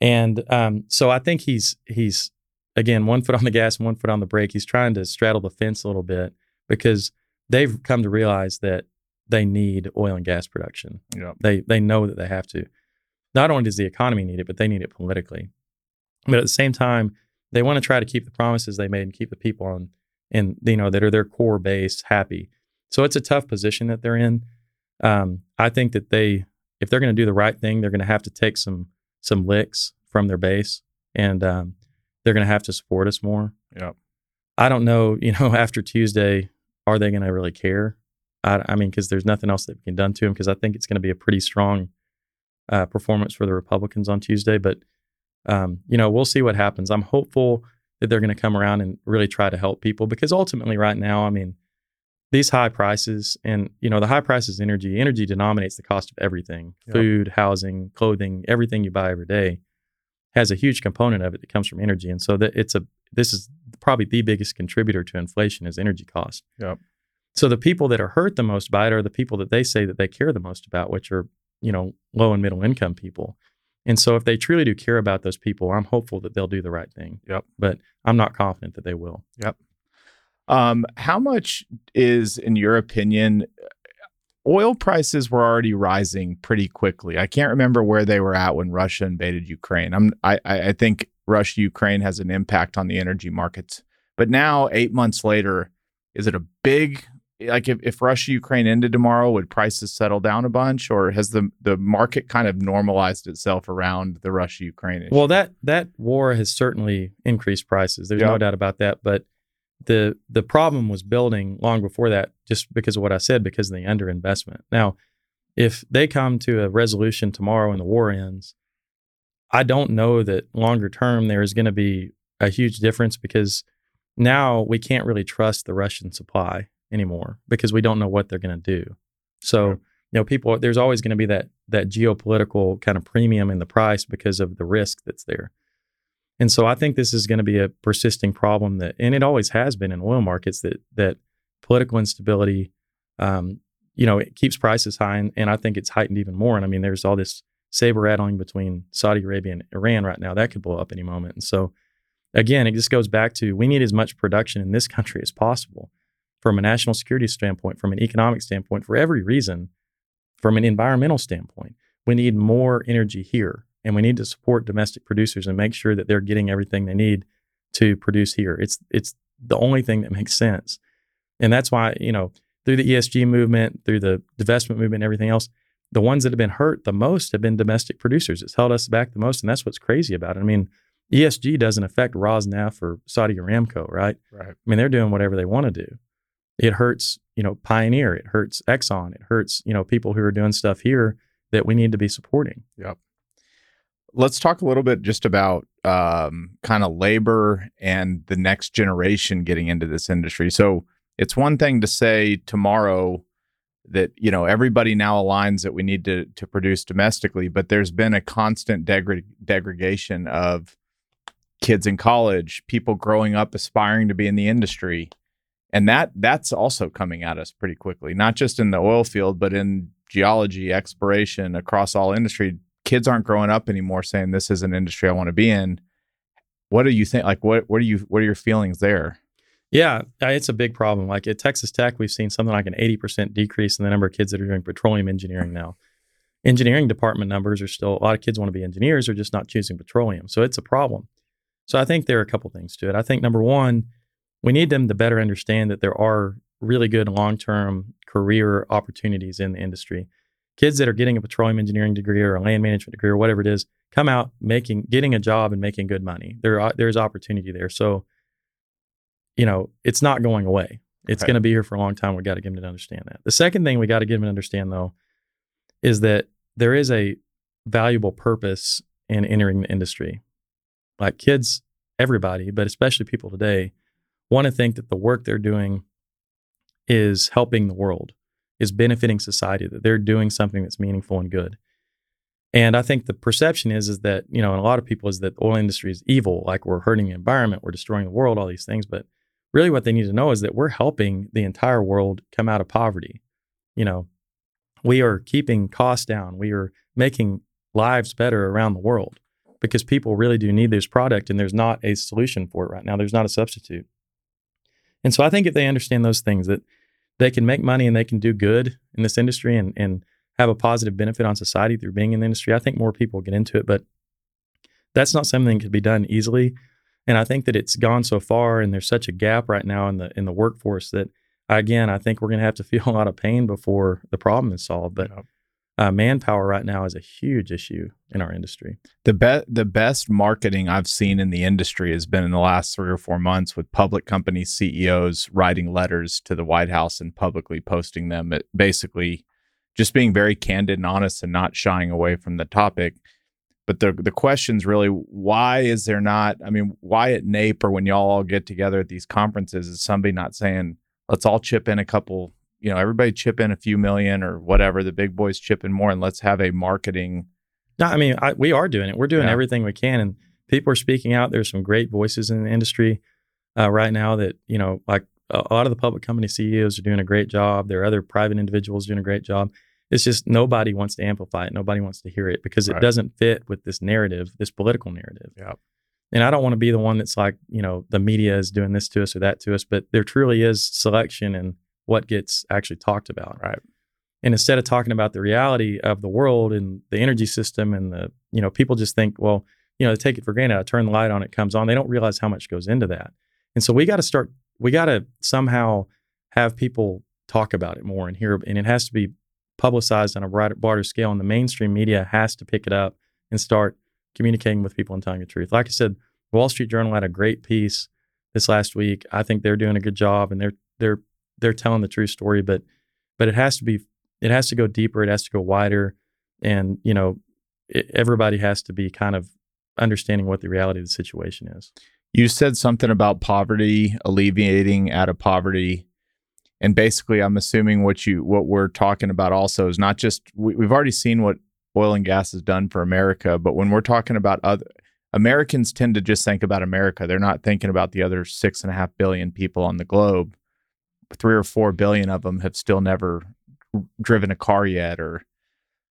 And um, so I think he's, he's, again, one foot on the gas and one foot on the brake. He's trying to straddle the fence a little bit because they've come to realize that they need oil and gas production. Yep. They, they know that they have to. Not only does the economy need it, but they need it politically. But at the same time, they want to try to keep the promises they made and keep the people on and you know that are their core base happy. So it's a tough position that they're in. Um, I think that they, if they're going to do the right thing, they're going to have to take some some licks from their base, and um, they're going to have to support us more. Yeah. I don't know. You know, after Tuesday, are they going to really care? I, I mean, because there's nothing else that can be done to them. Because I think it's going to be a pretty strong uh, performance for the Republicans on Tuesday. But um, you know, we'll see what happens. I'm hopeful that they're going to come around and really try to help people because ultimately right now i mean these high prices and you know the high prices energy energy denominates the cost of everything yep. food housing clothing everything you buy every day has a huge component of it that comes from energy and so that it's a this is probably the biggest contributor to inflation is energy cost yep. So the people that are hurt the most by it are the people that they say that they care the most about which are you know low and middle income people and so if they truly do care about those people, I'm hopeful that they'll do the right thing. Yep. But I'm not confident that they will. Yep. Um, how much is, in your opinion, oil prices were already rising pretty quickly. I can't remember where they were at when Russia invaded Ukraine. I'm, I, I think Russia Ukraine has an impact on the energy markets. But now, eight months later, is it a big like if, if Russia Ukraine ended tomorrow, would prices settle down a bunch, or has the the market kind of normalized itself around the Russia Ukraine issue? Well, that that war has certainly increased prices. There's yep. no doubt about that. But the the problem was building long before that, just because of what I said, because of the underinvestment. Now, if they come to a resolution tomorrow and the war ends, I don't know that longer term there is going to be a huge difference because now we can't really trust the Russian supply anymore because we don't know what they're going to do. So, you know, people there's always going to be that that geopolitical kind of premium in the price because of the risk that's there. And so I think this is going to be a persisting problem that, and it always has been in oil markets that that political instability, um, you know, it keeps prices high, and, and I think it's heightened even more. And I mean, there's all this saber rattling between Saudi Arabia and Iran right now that could blow up any moment. And so, again, it just goes back to we need as much production in this country as possible, from a national security standpoint, from an economic standpoint, for every reason, from an environmental standpoint. We need more energy here and we need to support domestic producers and make sure that they're getting everything they need to produce here. It's it's the only thing that makes sense. And that's why, you know, through the ESG movement, through the divestment movement and everything else, the ones that have been hurt the most have been domestic producers. It's held us back the most. And that's what's crazy about it. I mean, ESG doesn't affect Rosneft or Saudi Aramco, right? Right. I mean, they're doing whatever they want to do. It hurts, you know, Pioneer, it hurts Exxon, it hurts, you know, people who are doing stuff here that we need to be supporting. Yep let's talk a little bit just about um, kind of labor and the next generation getting into this industry. So it's one thing to say tomorrow that you know everybody now aligns that we need to to produce domestically, but there's been a constant degrad- degradation of kids in college, people growing up aspiring to be in the industry. And that that's also coming at us pretty quickly, not just in the oil field, but in geology, exploration, across all industry kids aren't growing up anymore saying this is an industry I want to be in. What do you think? Like, what what are you what are your feelings there? Yeah, it's a big problem. Like at Texas Tech, we've seen something like an 80% decrease in the number of kids that are doing petroleum engineering now. Engineering department numbers are still a lot of kids want to be engineers, are just not choosing petroleum. So it's a problem. So I think there are a couple things to it. I think number one, we need them to better understand that there are really good long term career opportunities in the industry. Kids that are getting a petroleum engineering degree or a land management degree or whatever it is come out making getting a job and making good money. There there's opportunity there. So you know it's not going away. It's going to be here for a long time. We got to get them to understand that. The second thing we got to get them to understand though is that there is a valuable purpose in entering the industry. Like kids everybody but especially people today want to think that the work they're doing is helping the world is benefiting society, that they're doing something that's meaningful and good. And I think the perception is is that, you know, and a lot of people is that the oil industry is evil, like we're hurting the environment, we're destroying the world, all these things. But really what they need to know is that we're helping the entire world come out of poverty. You know, we are keeping costs down. We are making lives better around the world because people really do need this product and there's not a solution for it right now. There's not a substitute. And so I think if they understand those things that they can make money and they can do good in this industry and, and have a positive benefit on society through being in the industry, I think more people get into it. But that's not something that can be done easily. And I think that it's gone so far and there's such a gap right now in the in the workforce that again, I think we're gonna have to feel a lot of pain before the problem is solved. But yep uh, manpower right now is a huge issue in our industry. The best the best marketing I've seen in the industry has been in the last three or four months with public company CEOs writing letters to the White House and publicly posting them. It basically just being very candid and honest and not shying away from the topic. But the the question's really why is there not? I mean, why at NAPE or when y'all all get together at these conferences is somebody not saying let's all chip in a couple you know, everybody chip in a few million or whatever. The big boys chip in more, and let's have a marketing. No, I mean, I, we are doing it. We're doing yeah. everything we can, and people are speaking out. There's some great voices in the industry uh, right now that you know, like a, lot of the public company CEOs are doing a great job. There are other private individuals doing a great job. It's just nobody wants to amplify it. Nobody wants to hear it because right. it doesn't fit with this narrative, this political narrative. Yeah. And I don't want to be the one that's like, you know, the media is doing this to us or that to us, but there truly is selection in what gets actually talked about. Right. And instead of talking about the reality of the world and the energy system and the, you know, people just think, well, you know, they take it for granted. I turn the light on, it comes on. They don't realize how much goes into that. And so we got to start, we got to somehow have people talk about it more and hear, and it has to be publicized on a broader, broader scale. And the mainstream media has to pick it up and start communicating with people and telling the truth. Like I said, Wall Street Journal had a great piece this last week. I think they're doing a good job and they're they're they're telling the true story, but but it has to be it has to go deeper, it has to go wider, and you know it, everybody has to be kind of understanding what the reality of the situation is. You said something about poverty, alleviating out of poverty. And basically, I'm assuming what you what we're talking about also is not just we, we've already seen what oil and gas has done for America, but when we're talking about other Americans tend to just think about America. They're not thinking about the other six and a half billion people on the globe. Three or four billion of them have still never driven a car yet. Or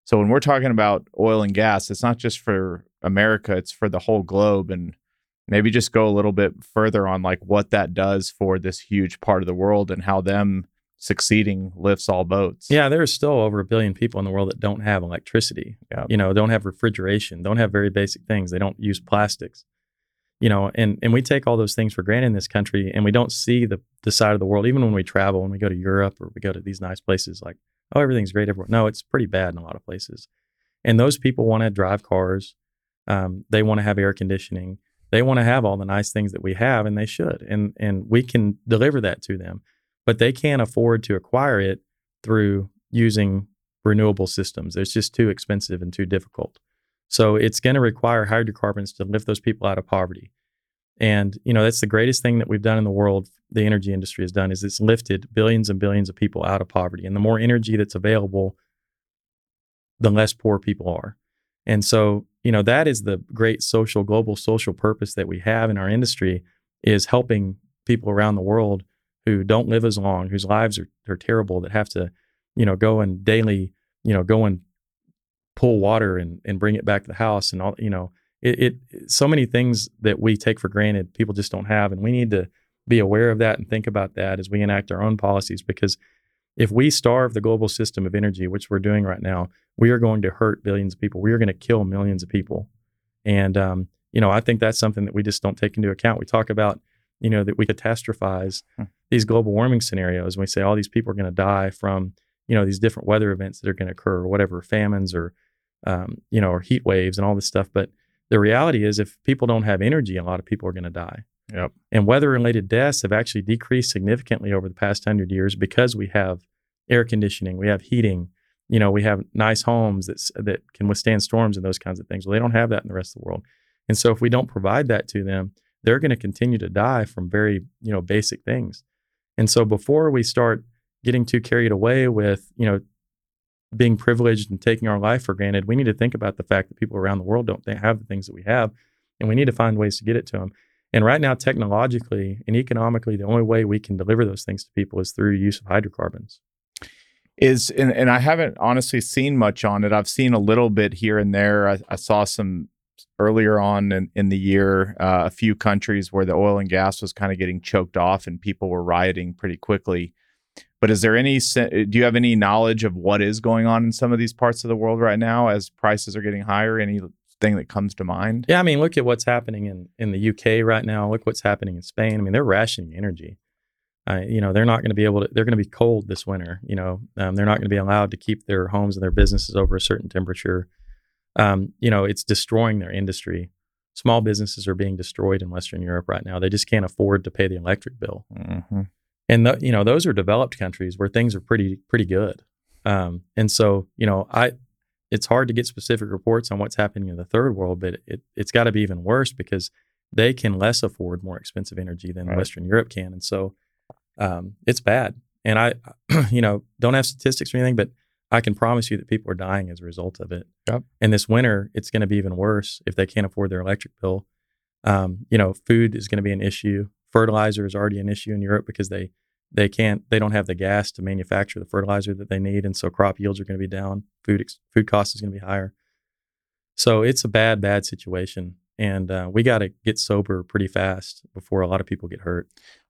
so when we're talking about oil and gas, it's not just for America; it's for the whole globe. And maybe just go a little bit further on like what that does for this huge part of the world and how them succeeding lifts all boats. Yeah, there's still over a billion people in the world that don't have electricity. Yeah. You know, don't have refrigeration, don't have very basic things. They don't use plastics. You know, and and we take all those things for granted in this country and we don't see the the side of the world even when we travel, when we go to Europe or we go to these nice places like, oh, everything's great everywhere. No, it's pretty bad in a lot of places. And those people want to drive cars. Um, they want to have air conditioning. They want to have all the nice things that we have, and they should. And and we can deliver that to them but they can't afford to acquire it through using renewable systems. It's just too expensive and too difficult. So it's going to require hydrocarbons to lift those people out of poverty. And you know that's the greatest thing that we've done in the world. The energy industry has done is it's lifted billions and billions of people out of poverty. And the more energy that's available, the less poor people are. And so you know that is the great social, global social purpose that we have in our industry is helping people around the world who don't live as long, whose lives are, are terrible, that have to, you know, go and daily, you know, go and pull water and, and bring it back to the house and all, you know, it, it so many things that we take for granted, people just don't have. And we need to be aware of that and think about that as we enact our own policies because if we starve the global system of energy, which we're doing right now, we are going to hurt billions of people. We are going to kill millions of people. And, um, you know, I think that's something that we just don't take into account. We talk about, you know, that we catastrophize hmm these global warming scenarios and we say all these people are going to die from you know these different weather events that are going to occur or whatever famines or um, you know or heat waves and all this stuff but the reality is if people don't have energy a lot of people are going to die. Yep. And weather related deaths have actually decreased significantly over the past 100 years because we have air conditioning we have heating you know we have nice homes that that can withstand storms and those kinds of things. Well they don't have that in the rest of the world. And so if we don't provide that to them they're going to continue to die from very you know basic things. And so before we start getting too carried away with, you know, being privileged and taking our life for granted, we need to think about the fact that people around the world don't have the things that we have, and we need to find ways to get it to them. And right now, technologically and economically, the only way we can deliver those things to people is through use of hydrocarbons. Is and, and I haven't honestly seen much on it. I've seen a little bit here and there. I, I saw some earlier on in, in the year, uh, a few countries where the oil and gas was kind of getting choked off and people were rioting pretty quickly. But is there any, do you have any knowledge of what is going on in some of these parts of the world right now as prices are getting higher? Anything that comes to mind? Yeah, I mean, look at what's happening in, in the UK right now. Look what's happening in Spain. I mean, they're rationing energy. Uh, you know, they're not going to be able to, they're going to be cold this winter. You know, um, they're not going to be allowed to keep their homes and their businesses over a certain temperature um, you know, it's destroying their industry. Small businesses are being destroyed in Western Europe right now. They just can't afford to pay the electric bill. Mm-hmm. And the, you know, those are developed countries where things are pretty pretty good. Um, and so, you know, I it's hard to get specific reports on what's happening in the third world, but it, it's got to be even worse because they can less afford more expensive energy than right. Western Europe can, and so um, it's bad. And I, you know, don't have statistics or anything, but I can promise you that people are dying as a result of it. Yep. And this winter, it's going to be even worse if they can't afford their electric bill. Um, you know, food is going to be an issue. Fertilizer is already an issue in Europe because they they can't they don't have the gas to manufacture the fertilizer that they need, and so crop yields are going to be down. Food food cost is going to be higher. So it's a bad bad situation. and uh, we got to get sober pretty fast before a lot of people get hurt.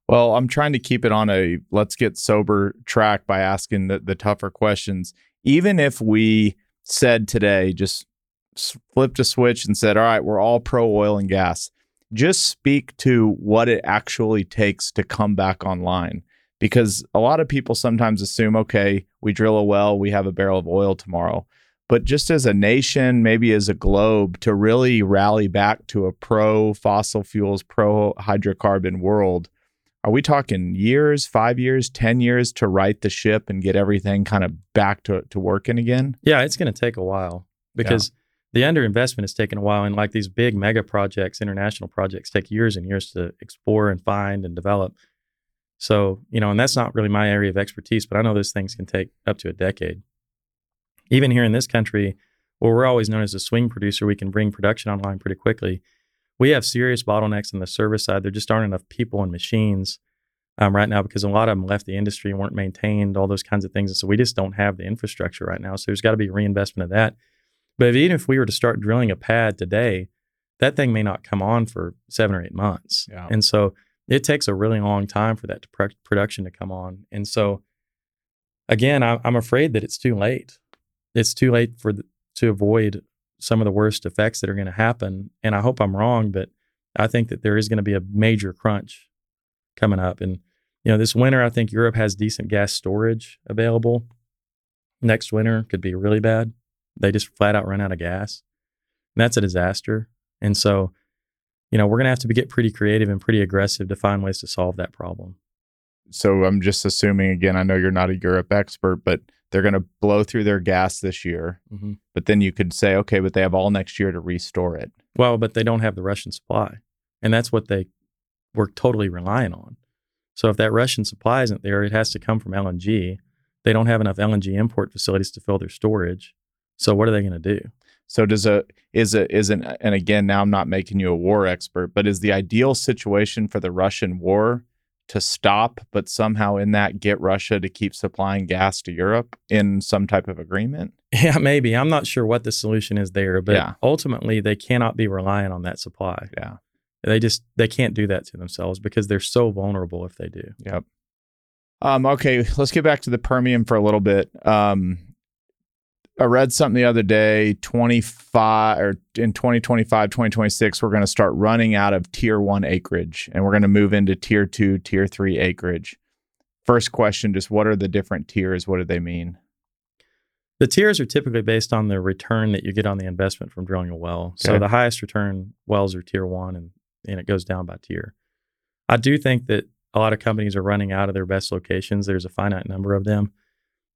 Well, I'm trying to keep it on a let's get sober track by asking the, the tougher questions. Even if we said today, just flipped a switch and said, all right, we're all pro oil and gas, just speak to what it actually takes to come back online. Because a lot of people sometimes assume, okay, we drill a well, we have a barrel of oil tomorrow. But just as a nation, maybe as a globe, to really rally back to a pro fossil fuels, pro hydrocarbon world, are we talking years, five years, 10 years to right the ship and get everything kind of back to, to working again? Yeah, it's going to take a while because yeah. The underinvestment has taken a while. And like these big mega projects, international projects, take years and years to explore and find and develop. So, you know, and that's not really my area of expertise, but I know those things can take up to a decade even here in this country, where we're always known as a swing producer, we can bring production online pretty quickly. We have serious bottlenecks on the service side. There just aren't enough people and machines um, right now because a lot of them left the industry and weren't maintained, all those kinds of things. And so we just don't have the infrastructure right now. So there's got to be reinvestment of that. But even if we were to start drilling a pad today, that thing may not come on for seven or eight months. Yeah. And so it takes a really long time for that to pr- production to come on. And so, again, I, I'm afraid that it's too late it's too late for the, to avoid some of the worst effects that are going to happen. And I hope I'm wrong, but I think that there is going to be a major crunch coming up. And you know, this winter, I think Europe has decent gas storage available. Next winter could be really bad. They just flat out run out of gas. And that's a disaster. And so, you know, we're going to have to get pretty creative and pretty aggressive to find ways to solve that problem. So I'm just assuming again, I know you're not a Europe expert, but they're going to blow through their gas this year. Mm-hmm. But then you could say, okay, but they have all next year to restore it. Well, but they don't have the Russian supply. And that's what they were totally relying on. So if that Russian supply isn't there, it has to come from LNG. They don't have enough LNG import facilities to fill their storage. So what are they going to do? So does a is a is an and again now I'm not making you a war expert, but is the ideal situation for the Russian war to stop, but somehow in that get Russia to keep supplying gas to Europe in some type of agreement? Yeah, maybe. I'm not sure what the solution is there, but yeah. ultimately they cannot be reliant on that supply. Yeah. They just they can't do that to themselves because they're so vulnerable if they do. Yep. Um, okay, let's get back to the Permian for a little bit. Um, I read something the other day 25 or in 2025, 2026, we're going to start running out of tier one acreage and we're going to move into tier two, tier three acreage. First question just what are the different tiers? What do they mean? The tiers are typically based on the return that you get on the investment from drilling a well. Okay. So the highest return wells are tier one and, and it goes down by tier. I do think that a lot of companies are running out of their best locations. There's a finite number of them.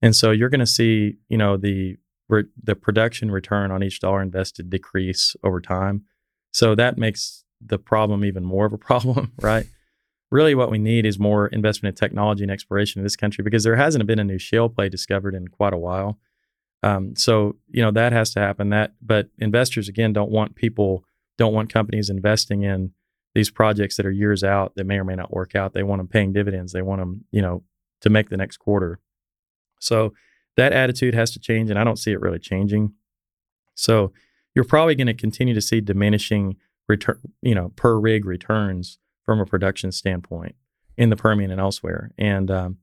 And so you're going to see, you know, the re- the production return on each dollar invested decrease over time. So that makes the problem even more of a problem, right? really, what we need is more investment in technology and exploration in this country because there hasn't been a new shale play discovered in quite a while. Um, so you know that has to happen. That, but investors again don't want people, don't want companies investing in these projects that are years out that may or may not work out. They want them paying dividends. They want them, you know, to make the next quarter. So that attitude has to change, and I don't see it really changing. So you're probably going to continue to see diminishing return, you know, per rig returns from a production standpoint in the Permian and elsewhere. And um,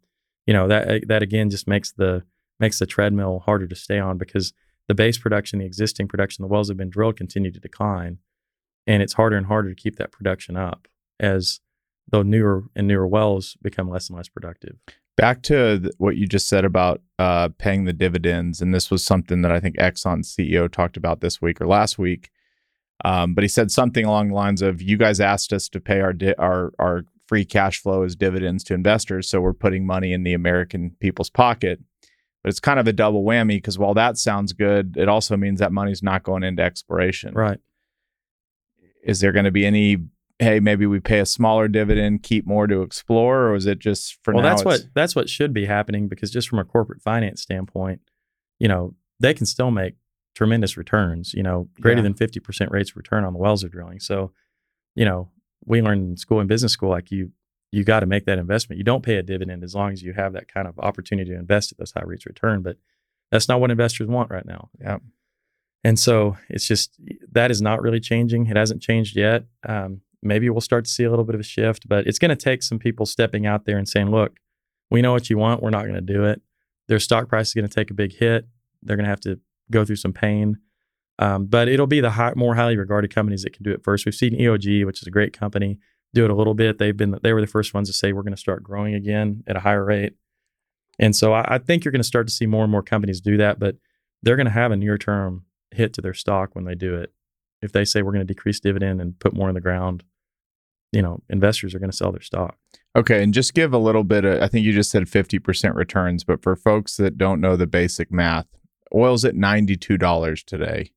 you know that that again just makes the makes the treadmill harder to stay on because the base production, the existing production, the wells have been drilled continue to decline, and it's harder and harder to keep that production up as the newer and newer wells become less and less productive. Back to what you just said about uh, paying the dividends, and this was something that I think Exxon CEO talked about this week or last week. Um, but he said something along the lines of, "You guys asked us to pay our di- our our free cash flow as dividends to investors, so we're putting money in the American people's pocket." But it's kind of a double whammy because while that sounds good, it also means that money's not going into exploration. Right. Is there going to be any hey, maybe we pay a smaller dividend, keep more to explore, or is it just for well, now? Well, that's what that's what should be happening because just from a corporate finance standpoint, you know, they can still make tremendous returns. You know, greater yeah. than fifty percent rates of return on the wells they're drilling. So, you know, we learned in school in business school like you you got to make that investment. You don't pay a dividend as long as you have that kind of opportunity to invest at those high rates of return. But that's not what investors want right now. Yeah. And so it's just that is not really changing. It hasn't changed yet. Um, maybe we'll start to see a little bit of a shift, but it's going to take some people stepping out there and saying, look, we know what you want. We're not going to do it. Their stock price is going to take a big hit. They're going to have to go through some pain. Um, but it'll be the high, more highly regarded companies that can do it first. We've seen EOG, which is a great company, do it a little bit. They've been they were the first ones to say we're going to start growing again at a higher rate. And so I, I think you're going to start to see more and more companies do that, but they're going to have a near term hit to their stock when they do it. If they say we're going to decrease dividend and put more in the ground, you know, investors are going to sell their stock. Okay, and just give a little bit of I think you just said 50% returns, but for folks that don't know the basic math, oil's at $92 today.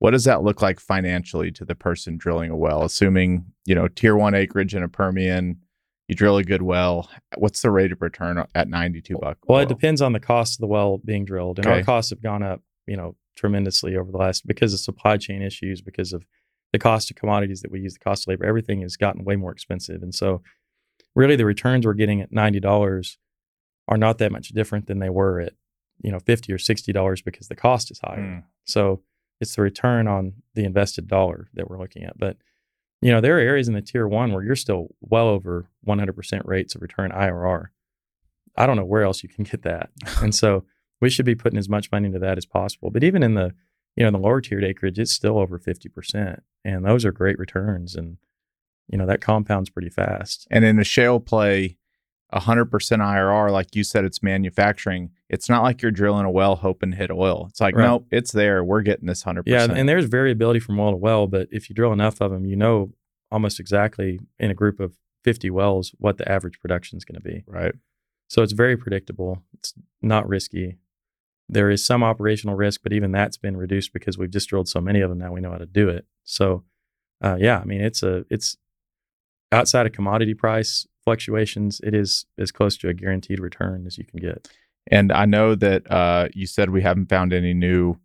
What does that look like financially to the person drilling a well? Assuming, you know, tier 1 acreage in a Permian, you drill a good well, what's the rate of return at 92 bucks? Well, it depends on the cost of the well being drilled. And okay. our costs have gone up, you know, tremendously over the last because of supply chain issues, because of the cost of commodities that we use, the cost of labor, everything has gotten way more expensive. And so really the returns we're getting at $90 are not that much different than they were at, you know, 50 or $60 because the cost is higher. Mm. So it's the return on the invested dollar that we're looking at. But, you know, there are areas in the tier one where you're still well over 100% rates of return IRR. I don't know where else you can get that. and so we should be putting as much money into that as possible. But even in the, you know, the lower tiered acreage, it's still over 50%. And those are great returns. And, you know, that compounds pretty fast. And in a shale play, 100% IRR, like you said, it's manufacturing. It's not like you're drilling a well hoping to hit oil. It's like, right. nope, it's there. We're getting this 100%. Yeah. And there's variability from well to well, but if you drill enough of them, you know almost exactly in a group of 50 wells what the average production is going to be. Right. So it's very predictable. It's not risky. There is some operational risk, but even that's been reduced because we've just drilled so many of them now we know how to do it. So, uh, yeah, I mean, it's a, it's outside of commodity price fluctuations, it is as close to a guaranteed return as you can get. And I know that uh, you said we haven't found any new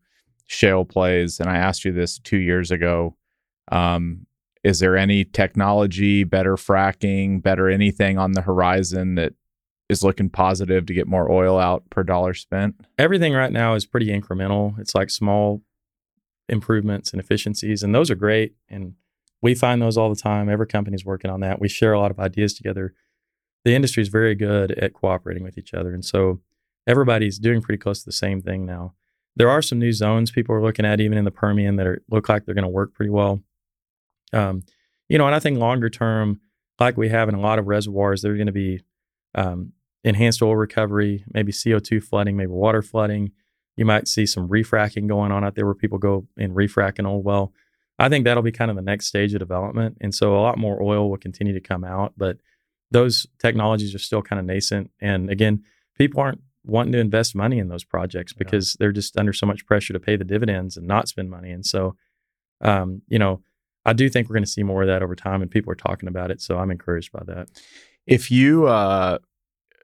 shale plays, and I asked you this two years ago. Um, is there any technology, better fracking, better anything on the horizon that is looking positive to get more oil out per dollar spent? Everything right now is pretty incremental. It's like small improvements and efficiencies, and those are great. And we find those all the time. Every company's working on that. We share a lot of ideas together. The industry is very good at cooperating with each other. And so everybody's doing pretty close to the same thing now. There are some new zones people are looking at, even in the Permian, that are, look like they're going to work pretty well. Um, you know, and I think longer term, like we have in a lot of reservoirs, there's going to be um, enhanced oil recovery, maybe CO2 flooding, maybe water flooding. You might see some refracking going on out there where people go and refract an old well. I think that'll be kind of the next stage of development. And so a lot more oil will continue to come out, but those technologies are still kind of nascent. And again, people aren't wanting to invest money in those projects because yeah. they're just under so much pressure to pay the dividends and not spend money. And so, um, you know, I do think we're going to see more of that over time, and people are talking about it. So I'm encouraged by that. If you, uh,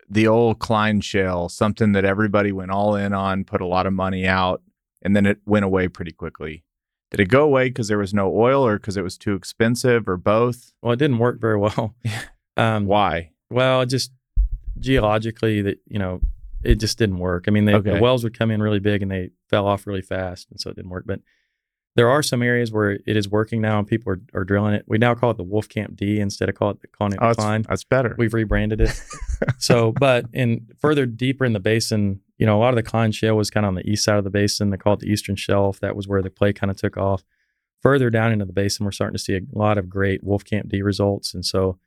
the old Cline Shale, something that everybody went all in on, put a lot of money out, and then it went away pretty quickly. Did it go away because there was no oil or because it was too expensive or both? Well, it didn't work very well. um, Why? Well, just geologically, that you know, it just didn't work. I mean, they, okay. the wells would come in really big and they fell off really fast, and so it didn't work. But there are some areas where it is working now, and people are, are drilling it. We now call it the Wolfcamp D instead of call it, calling it oh, Cline. That's, that's better. We've rebranded it. so, but in further deeper in the basin, you know, a lot of the Cline Shale was kind of on the east side of the basin. They call it the Eastern Shelf. That was where the play kind of took off. Further down into the basin, we're starting to see a lot of great Wolfcamp D results. And so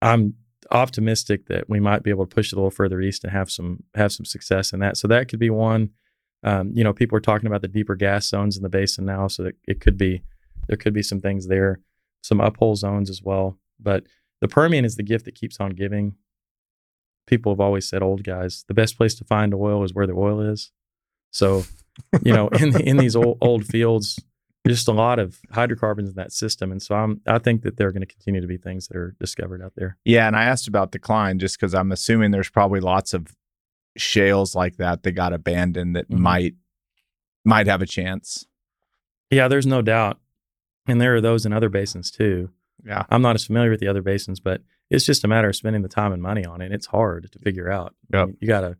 I'm optimistic that we might be able to push it a little further east and have some have some success in that. So that could be one. Um, you know, people are talking about the deeper gas zones in the basin now, so that it could be there could be some things there, some uphole zones as well. But the Permian is the gift that keeps on giving people have always said, old guys, the best place to find oil is where the oil is. So, you know, in in these old, old fields, just a lot of hydrocarbons in that system, and so I'm I think that there are going to continue to be things that are discovered out there. Yeah, and I asked about decline just because I'm assuming there's probably lots of shales like that that got abandoned that mm-hmm. might might have a chance. Yeah, there's no doubt, and there are those in other basins too. Yeah, I'm not as familiar with the other basins, but it's just a matter of spending the time and money on it. It's hard to figure out. Yep. You got to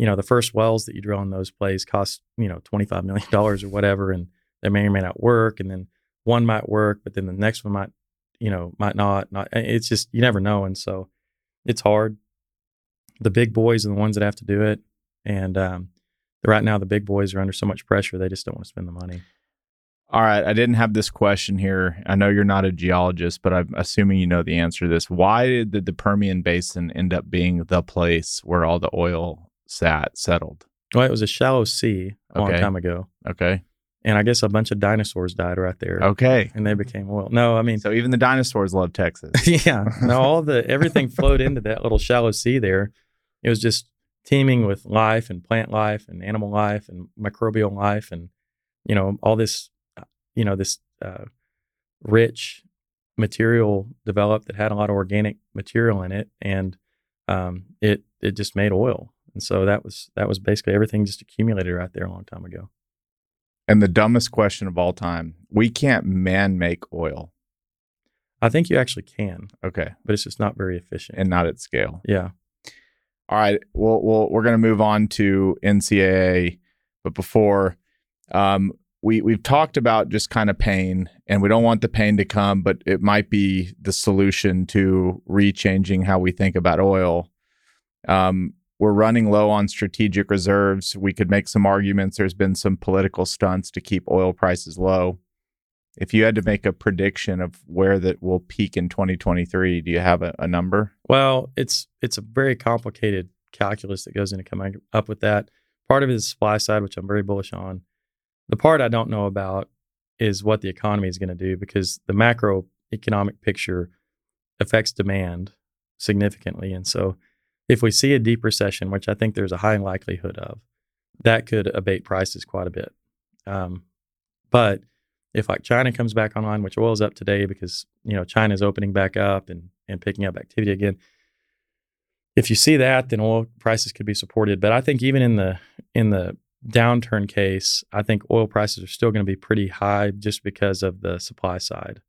you know, the first wells that you drill in those plays cost, you know, $25 million or whatever. And they may or may not work. And then one might work, but then the next one might, you know, might not. Not. It's just, you never know. And so it's hard. The big boys are the ones that have to do it. And um, right now, the big boys are under so much pressure, they just don't want to spend the money. All right. I didn't have this question here. I know you're not a geologist, but I'm assuming you know the answer to this. Why did the Permian Basin end up being the place where all the oil sat settled? Well, it was a shallow sea a long time ago. Okay. And I guess a bunch of dinosaurs died right there. Okay. And they became oil. No, I mean, So even the dinosaurs love Texas. yeah. No, all the everything flowed into that little shallow sea there. It was just teeming with life and plant life and animal life and microbial life and you know all this uh, you know this uh, rich material developed that had a lot of organic material in it and um, it it just made oil and so that was that was basically everything just accumulated right there a long time ago and the dumbest question of all time we can't man make oil. i think you actually can Okay. but it's just not very efficient And not at scale. yeah All right. Well, we're going to move on to NCAA. But before, um, we, we've talked about just kind of pain, and we don't want the pain to come, but it might be the solution to rechanging how we think about oil. Um, we're running low on strategic reserves. We could make some arguments. There's been some political stunts to keep oil prices low. If you had to make a prediction of where that will peak in 2023, do you have a, a number? Well, it's it's a very complicated calculus that goes into coming up with that. Part of it is supply side, which I'm very bullish on. The part I don't know about is what the economy is going to do because the macroeconomic picture affects demand significantly. And so if we see a deep recession, which I think there's a high likelihood of, that could abate prices quite a bit. Um, but if like China comes back online, which oil's up today because you know China's opening back up and and picking up activity again. If you see that, then oil prices could be supported. But I think even in the in the downturn case, I think oil prices are still going to be pretty high just because of the supply side.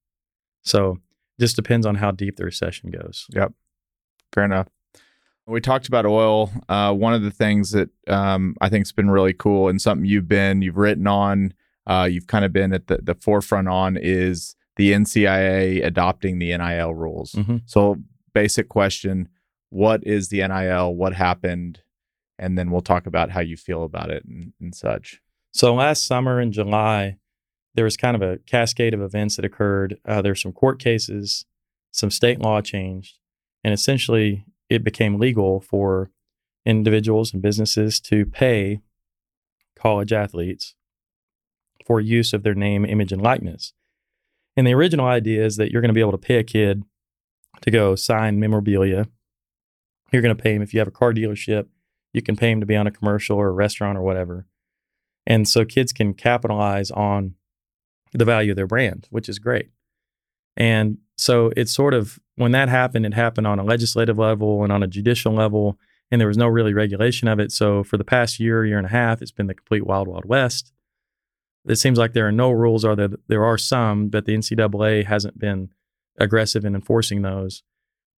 So just depends on how deep the recession goes. Yep. Fair enough. We talked about oil. Uh, one of the things that um, I think has been really cool and something you've been, you've written on, uh, you've kind of been at the, the forefront on is the NCAA adopting the NIL rules. Mhm. So, basic question What is the NIL? What happened? And then we'll talk about how you feel about it and, and such. So last summer in July, there was kind of a cascade of events that occurred. Uh, there were some court cases, some state law changed, and essentially it became legal for individuals and businesses to pay college athletes for use of their name, image, and likeness. And the original idea is that you're going to be able to pay a kid to go sign memorabilia. You're going to pay him if you have a car dealership, you can pay him to be on a commercial or a restaurant or whatever. And so kids can capitalize on the value of their brand, which is great. And so it's sort of when that happened, it happened on a legislative level and on a judicial level, and there was no really regulation of it. So for the past year, year and a half, it's been the complete wild, wild west. It seems like there are no rules, or there there are some, but the NCAA hasn't been aggressive in enforcing those.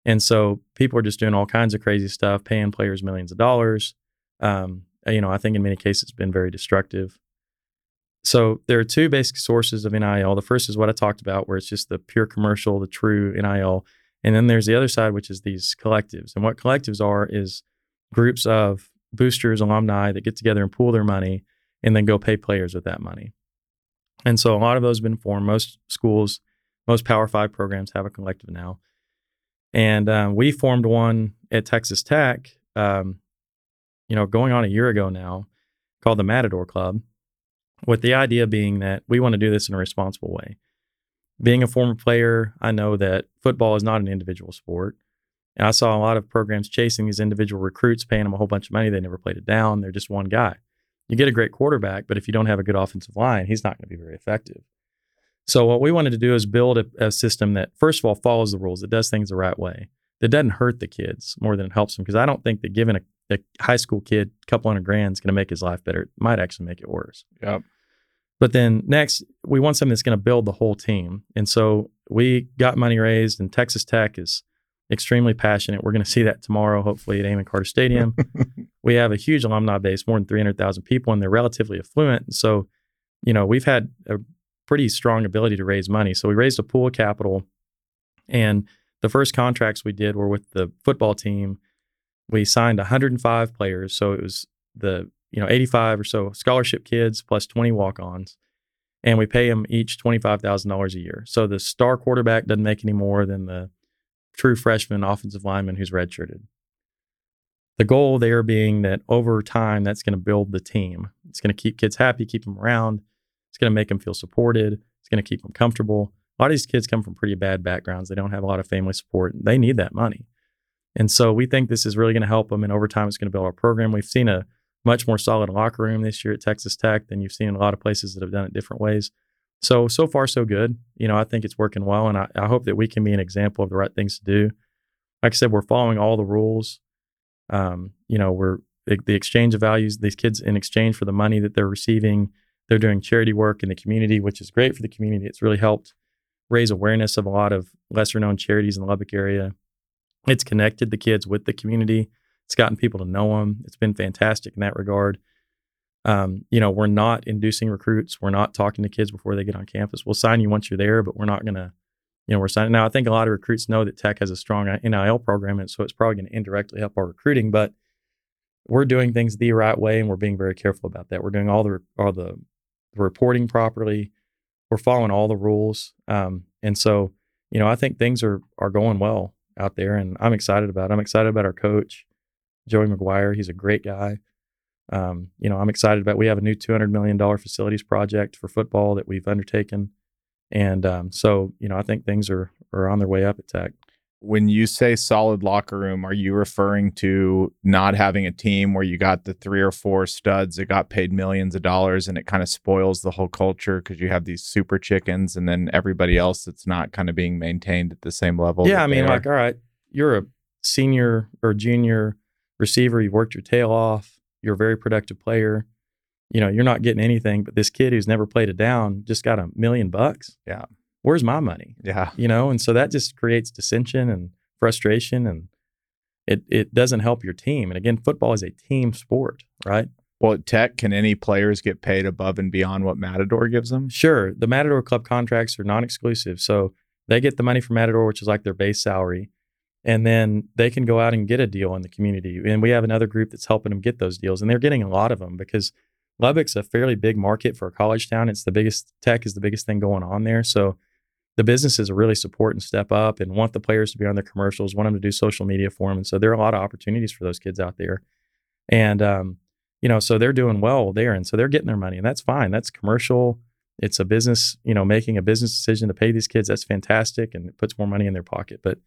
And so people are just doing all kinds of crazy stuff, paying players millions of dollars. Um, you know, I think in many cases it's been very destructive. So there are two basic sources of NIL. The first is what I talked about, where it's just the pure commercial, the true NIL. And then there's the other side, which is these collectives. And what collectives are is groups of boosters, alumni that get together and pool their money and then go pay players with that money. And so a lot of those have been formed. Most schools, most Power Five programs have a collective now. And um, we formed one at Texas Tech, um, you know, going on a year ago now, called the Matador Club, with the idea being that we want to do this in a responsible way. Being a former player, I know that football is not an individual sport. And I saw a lot of programs chasing these individual recruits, paying them a whole bunch of money. They never played it down. They're just one guy. You get a great quarterback, but if you don't have a good offensive line, he's not going to be very effective. So what we wanted to do is build a, a system that, first of all, follows the rules. It does things the right way. That doesn't hurt the kids more than it helps them. Because I don't think that giving a, a high school kid a couple hundred grand is going to make his life better. It might actually make it worse. Yep. But then next, we want something that's going to build the whole team. And so we got money raised, and Texas Tech is extremely passionate. We're going to see that tomorrow, hopefully at Amon Carter Stadium. we have a huge alumni base, more than 300,000 people, and they're relatively affluent. So, you know, we've had a pretty strong ability to raise money. So we raised a pool of capital, and the first contracts we did were with the football team. We signed 105 players, so it was the you know 85 or so scholarship kids plus 20 walk-ons, and we pay them each $25,000 a year. So the star quarterback doesn't make any more than the true freshman offensive lineman who's redshirted. The goal there being that over time, that's going to build the team. It's going to keep kids happy, keep them around. It's going to make them feel supported. It's going to keep them comfortable. A lot of these kids come from pretty bad backgrounds. They don't have a lot of family support. They need that money. And so we think this is really going to help them. And over time, it's going to build our program. We've seen a much more solid locker room this year at Texas Tech than you've seen in a lot of places that have done it different ways. So, so far, so good. You know, I think it's working well. And I, I hope that we can be an example of the right things to do. Like I said, we're following all the rules. Um, you know, we're the exchange of values, these kids in exchange for the money that they're receiving, they're doing charity work in the community, which is great for the community. It's really helped raise awareness of a lot of lesser known charities in the Lubbock area. It's connected the kids with the community. It's gotten people to know them. It's been fantastic in that regard. Um, you know, we're not inducing recruits. We're not talking to kids before they get on campus. We'll sign you once you're there, but we're not going to, you know, we're signing. Now, I think a lot of recruits know that Tech has a strong NIL program, and so it's probably going to indirectly help our recruiting. But we're doing things the right way, and we're being very careful about that. We're doing all the all the, the reporting properly. We're following all the rules, um, and so you know, I think things are are going well out there, and I'm excited about. It. I'm excited about our coach, Joey McGuire. He's a great guy. Um, you know, I'm excited about. We have a new 200 million dollar facilities project for football that we've undertaken, and um, so you know, I think things are are on their way up at Tech. When you say solid locker room, are you referring to not having a team where you got the three or four studs that got paid millions of dollars and it kind of spoils the whole culture because you have these super chickens and then everybody else that's not kind of being maintained at the same level? Yeah, I mean, like, all right, you're a senior or junior receiver, you've worked your tail off you're a very productive player. You know, you're not getting anything, but this kid who's never played a down just got a million bucks. Yeah. Where's my money? Yeah. You know, and so that just creates dissension and frustration and it it doesn't help your team. And again, football is a team sport, right? Well, at Tech, can any players get paid above and beyond what Matador gives them? Sure. The Matador Club contracts are non exclusive. So they get the money from Matador, which is like their base salary and then they can go out and get a deal in the community. And we have another group that's helping them get those deals, and they're getting a lot of them because Lubbock's a fairly big market for a college town. It's the biggest tech is the biggest thing going on there, so the businesses are really support and step up and want the players to be on their commercials, want them to do social media for them, and so there are a lot of opportunities for those kids out there, and um, you know, so they're doing well there, and so they're getting their money, and that's fine. That's commercial. It's a business, you know, making a business decision to pay these kids. That's fantastic, and it puts more money in their pocket, but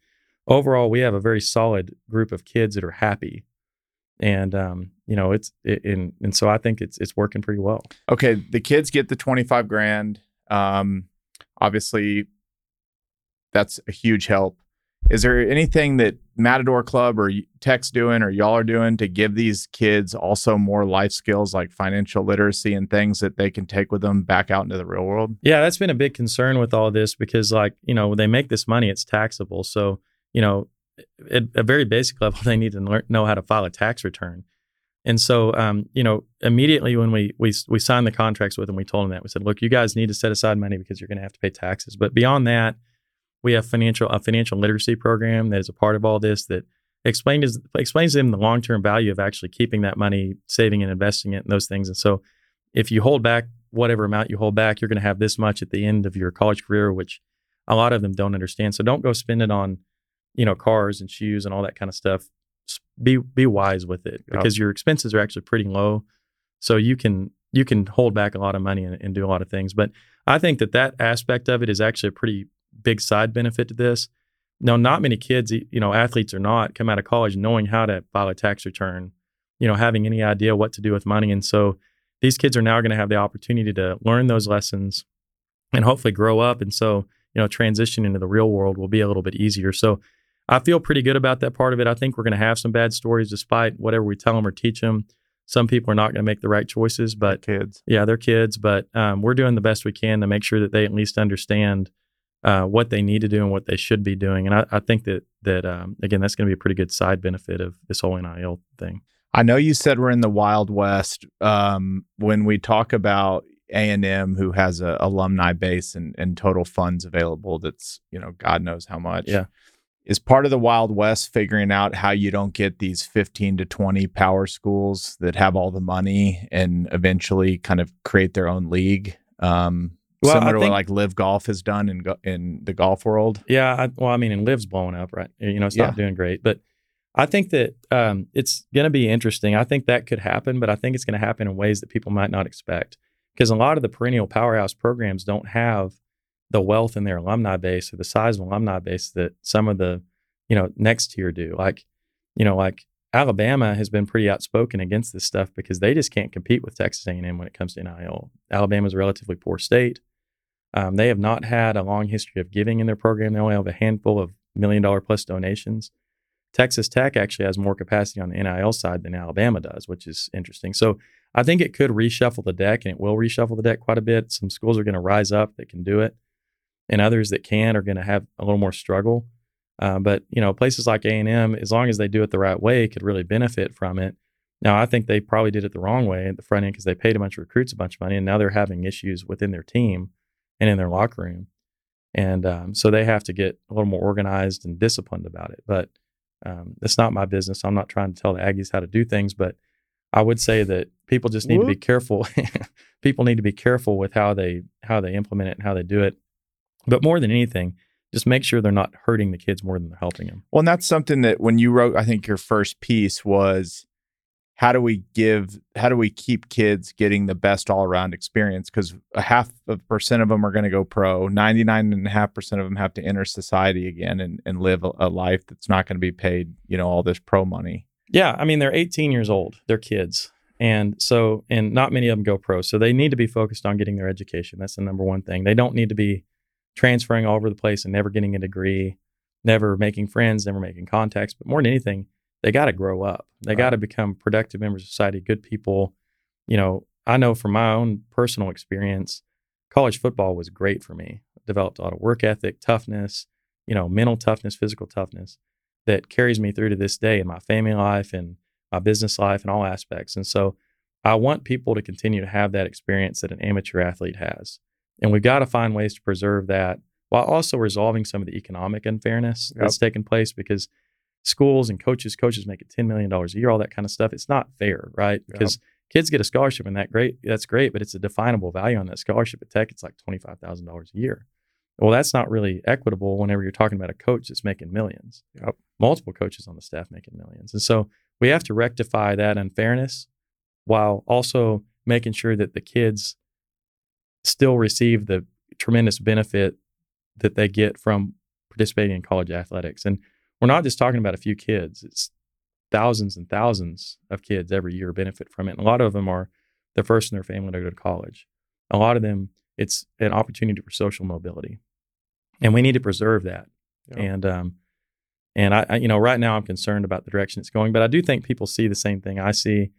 overall, we have a very solid group of kids that are happy, and um, you know, it's it, and and so I think it's it's working pretty well. Okay, the kids get the twenty five grand. Um, obviously, that's a huge help. Is there anything that Matador Club or Tech's doing or y'all are doing to give these kids also more life skills like financial literacy and things that they can take with them back out into the real world? Yeah, that's been a big concern with all this because, like, you know, when they make this money, it's taxable. So you know, at a very basic level, they need to learn, know how to file a tax return. And so, um, you know, immediately when we we we signed the contracts with them, we told them that we said, look, you guys need to set aside money because you're going to have to pay taxes. But beyond that, we have financial a financial literacy program that is a part of all this that explains explains to them the long term value of actually keeping that money, saving and investing it, and those things. And so, if you hold back whatever amount you hold back, you're going to have this much at the end of your college career, which a lot of them don't understand. So don't go spend it on you know, cars and shoes and all that kind of stuff, be be wise with it because your expenses are actually pretty low. So you can you can hold back a lot of money and, and, do a lot of things. But I think that that aspect of it is actually a pretty big side benefit to this. Now, not many kids, you know, athletes or not, come out of college knowing how to file a tax return, you know, having any idea what to do with money. And so these kids are now going to have the opportunity to learn those lessons and hopefully grow up. And so, you know, transition into the real world will be a little bit easier. So I feel pretty good about that part of it. I think we're going to have some bad stories despite whatever we tell them or teach them. Some people are not going to make the right choices, but kids. Yeah, they're kids, but um, we're doing the best we can to make sure that they at least understand uh, what they need to do and what they should be doing. And I, I think that that um, again, that's going to be a pretty good side benefit of this whole NIL thing. I know you said we're in the Wild West. Um, when we talk about A and M, who has a alumni base and, and total funds available, that's you know God knows how much. Yeah. Is part of the Wild West figuring out how you don't get these 15 to 20 power schools that have all the money and eventually kind of create their own league? Um, Well, similar to what like LIV Golf has done in go- in the golf world. Yeah, I, well, I mean, and LIV's blowing up, right? You know, it's Yeah. not doing great, but I think that um, it's going to be interesting. I think that could happen, but I think it's going to happen in ways that people might not expect because a lot of the perennial powerhouse programs don't have the wealth in their alumni base or the size of alumni base that some of the you know next tier do. Like, you know, like Alabama has been pretty outspoken against this stuff because they just can't compete with Texas A&M when it comes to NIL. Alabama's a relatively poor state. Um, they have not had a long history of giving in their program. They only have a handful of million dollar plus donations. Texas Tech actually has more capacity on the NIL side than Alabama does, which is interesting. So I think it could reshuffle the deck, and it will reshuffle the deck quite a bit. Some schools are going to rise up that can do it, and others that can are going to have a little more struggle. Uh, but you know, places like A and M, as long as they do it the right way, could really benefit from it. Now, I think they probably did it the wrong way at the front end because they paid a bunch of recruits a bunch of money, and now they're having issues within their team and in their locker room, and um, so they have to get a little more organized and disciplined about it. But um, it's not my business. I'm not trying to tell the Aggies how to do things, but I would say that people just need to be careful. people need to be careful with how they how they implement it and how they do it. But more than anything, just make sure they're not hurting the kids more than they're helping them. Well, and that's something that when you wrote, I think your first piece was how do we give, how do we keep kids getting the best all around experience? Because a half of percent of them are going to go pro, 99.5% of them have to enter society again and, and live a, a life that's not going to be paid, you know, all this pro money. Yeah, I mean they're 18 years old. They're kids. And so and not many of them go pro. So they need to be focused on getting their education. That's the number one thing. They don't need to be transferring all over the place and never getting a degree, never making friends, never making contacts, but more than anything, they got to grow up. They Right. got to become productive members of society, good people. You know, I know from my own personal experience, college football was great for me. Developed a lot of work ethic, toughness, you know, mental toughness, physical toughness that carries me through to this day in my family life and my business life and all aspects. And so I want people to continue to have that experience that an amateur athlete has. And we've got to find ways to preserve that while also resolving some of the economic unfairness that's taken place because schools and coaches, coaches make it $10 million a year, all that kind of stuff. It's not fair, right? Yep. Because kids get a scholarship and that great, that's great, but it's a definable value on that scholarship at Tech. It's like $25,000 a year. Well, that's not really equitable whenever you're talking about a coach that's making millions. Yep. Multiple coaches on the staff making millions. And so we have to rectify that unfairness while also making sure that the kids still receive the tremendous benefit that they get from participating in college athletics. And we're not just talking about a few kids, it's thousands and thousands of kids every year benefit from it. And a lot of them are the first in their family to go to college. A lot of them, it's an opportunity for social mobility. And we need to preserve that. Yeah. And, um, and I, I, you know, right now I'm concerned about the direction it's going, but I do think people see the same thing I see,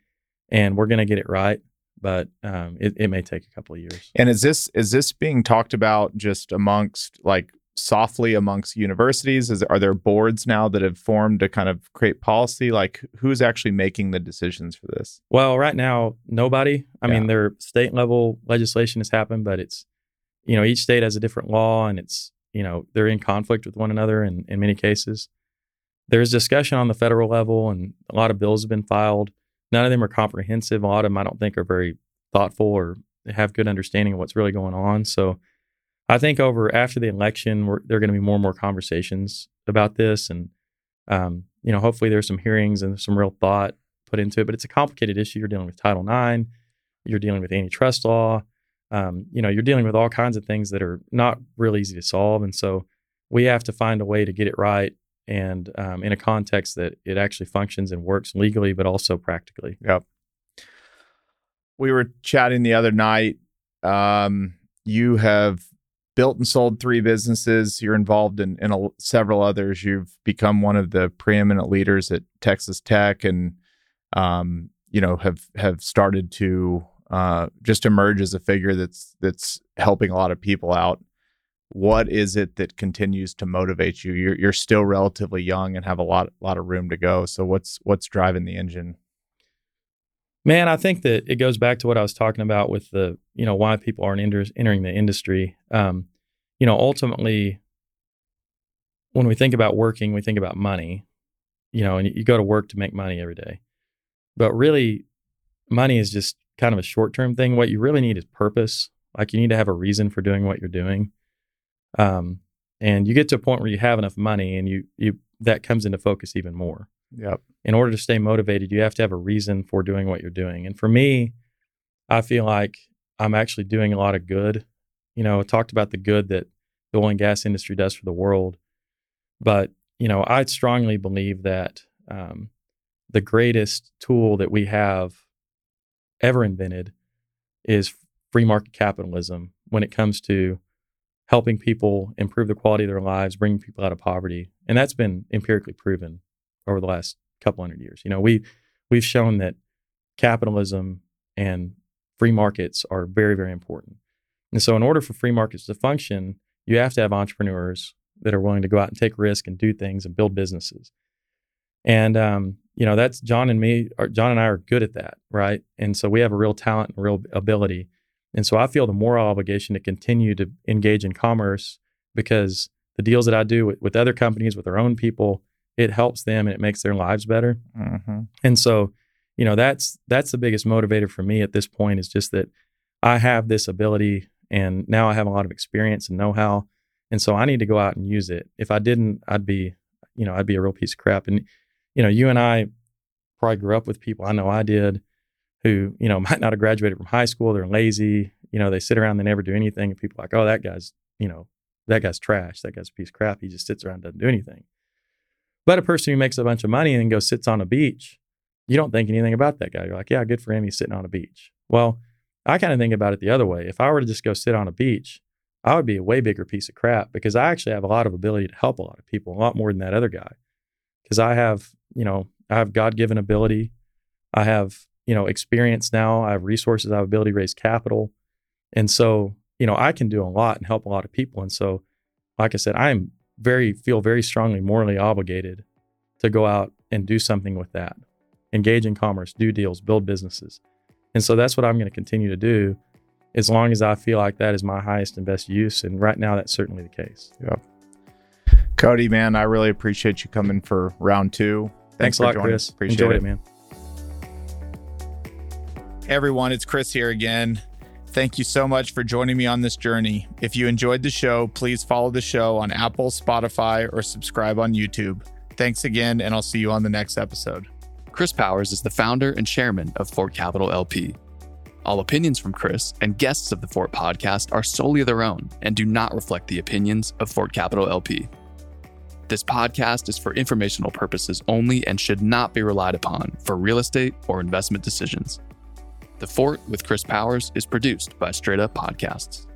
and we're going to get it right. But um, it, it may take a couple of years. And is this is this being talked about just amongst like softly amongst universities? Is are there boards now that have formed to kind of create policy? Like who's actually making the decisions for this? Well, right now, nobody. I Yeah. mean, their state level legislation has happened, but it's, you know, each state has a different law and it's, you know, they're in conflict with one another in, in many cases. There's discussion on the federal level and a lot of bills have been filed. None of them are comprehensive. A lot of them I don't think are very thoughtful or have good understanding of what's really going on. So I think over after the election, there are going to be more and more conversations about this. And, um, you know, hopefully there's some hearings and some real thought put into it, but it's a complicated issue. You're dealing with Title IX, you're dealing with antitrust law, um, you know, you're dealing with all kinds of things that are not real easy to solve. And so we have to find a way to get it right and um, in a context that it actually functions and works legally, but also practically. Yep. We were chatting the other night. Um, you have built and sold three businesses. You're involved in, in a, several others. You've become one of the preeminent leaders at Texas Tech, and um, you know have have started to uh, just emerge as a figure that's that's helping a lot of people out. What is it that continues to motivate you? You're you're still relatively young and have a lot lot of room to go. So what's what's driving the engine? Man, I think that it goes back to what I was talking about with the, you know, why people aren't entering the industry. Um, you know, ultimately, when we think about working, we think about money, you know, and you go to work to make money every day. But really, money is just kind of a short term thing. What you really need is purpose. Like you need to have a reason for doing what you're doing. Um, and you get to a point where you have enough money and you, you, that comes into focus even more. Yep. In order to stay motivated, you have to have a reason for doing what you're doing. And for me, I feel like I'm actually doing a lot of good. You know, I talked about the good that the oil and gas industry does for the world. But, you know, I strongly believe that um, the greatest tool that we have ever invented is free market capitalism when it comes to helping people improve the quality of their lives, bringing people out of poverty. And that's been empirically proven over the last couple hundred years. You know, we we've shown that capitalism and free markets are very, very important. And so in order for free markets to function, you have to have entrepreneurs that are willing to go out and take risk and do things and build businesses. And um, you know, that's John and me. John and I are good at that, right? And so we have a real talent and real ability. And so I feel the moral obligation to continue to engage in commerce because the deals that I do with, with other companies, with their own people, it helps them and it makes their lives better. Mm-hmm. And so, you know, that's that's the biggest motivator for me at this point is just that I have this ability and now I have a lot of experience and know-how. And so I need to go out and use it. If I didn't, I'd be, you know, I'd be a real piece of crap. And you know, you and I probably grew up with people I know I did who, you know, might not have graduated from high school. They're lazy. You know, they sit around, they never do anything. And people are like, oh, that guy's, you know, that guy's trash. That guy's a piece of crap. He just sits around, doesn't do anything. But a person who makes a bunch of money and then goes sits on a beach, you don't think anything about that guy. You're like, yeah, good for him. He's sitting on a beach. Well, I kind of think about it the other way. If I were to just go sit on a beach, I would be a way bigger piece of crap because I actually have a lot of ability to help a lot of people, a lot more than that other guy. Because I have you know, I have God given ability. I have, you know, experience now. I have resources. I have ability to raise capital. And so, you know, I can do a lot and help a lot of people. And so, like I said, I'm very, feel very strongly morally obligated to go out and do something with that, engage in commerce, do deals, build businesses. And so that's what I'm going to continue to do as long as I feel like that is my highest and best use. And right now, that's certainly the case. Yep. Cody, man, I really appreciate you coming for round two. Thanks, Thanks a lot, joining. Chris. Appreciate Enjoyed it. it, man. Everyone, it's Chris here again. Thank you so much for joining me on this journey. If you enjoyed the show, please follow the show on Apple, Spotify, or subscribe on YouTube. Thanks again, and I'll see you on the next episode. Chris Powers is the founder and chairman of Fort Capital LP. All opinions from Chris and guests of the Fort podcast are solely their own and do not reflect the opinions of Fort Capital LP. This podcast is for informational purposes only and should not be relied upon for real estate or investment decisions. The Fort with Chris Powers is produced by Straight Up Podcasts.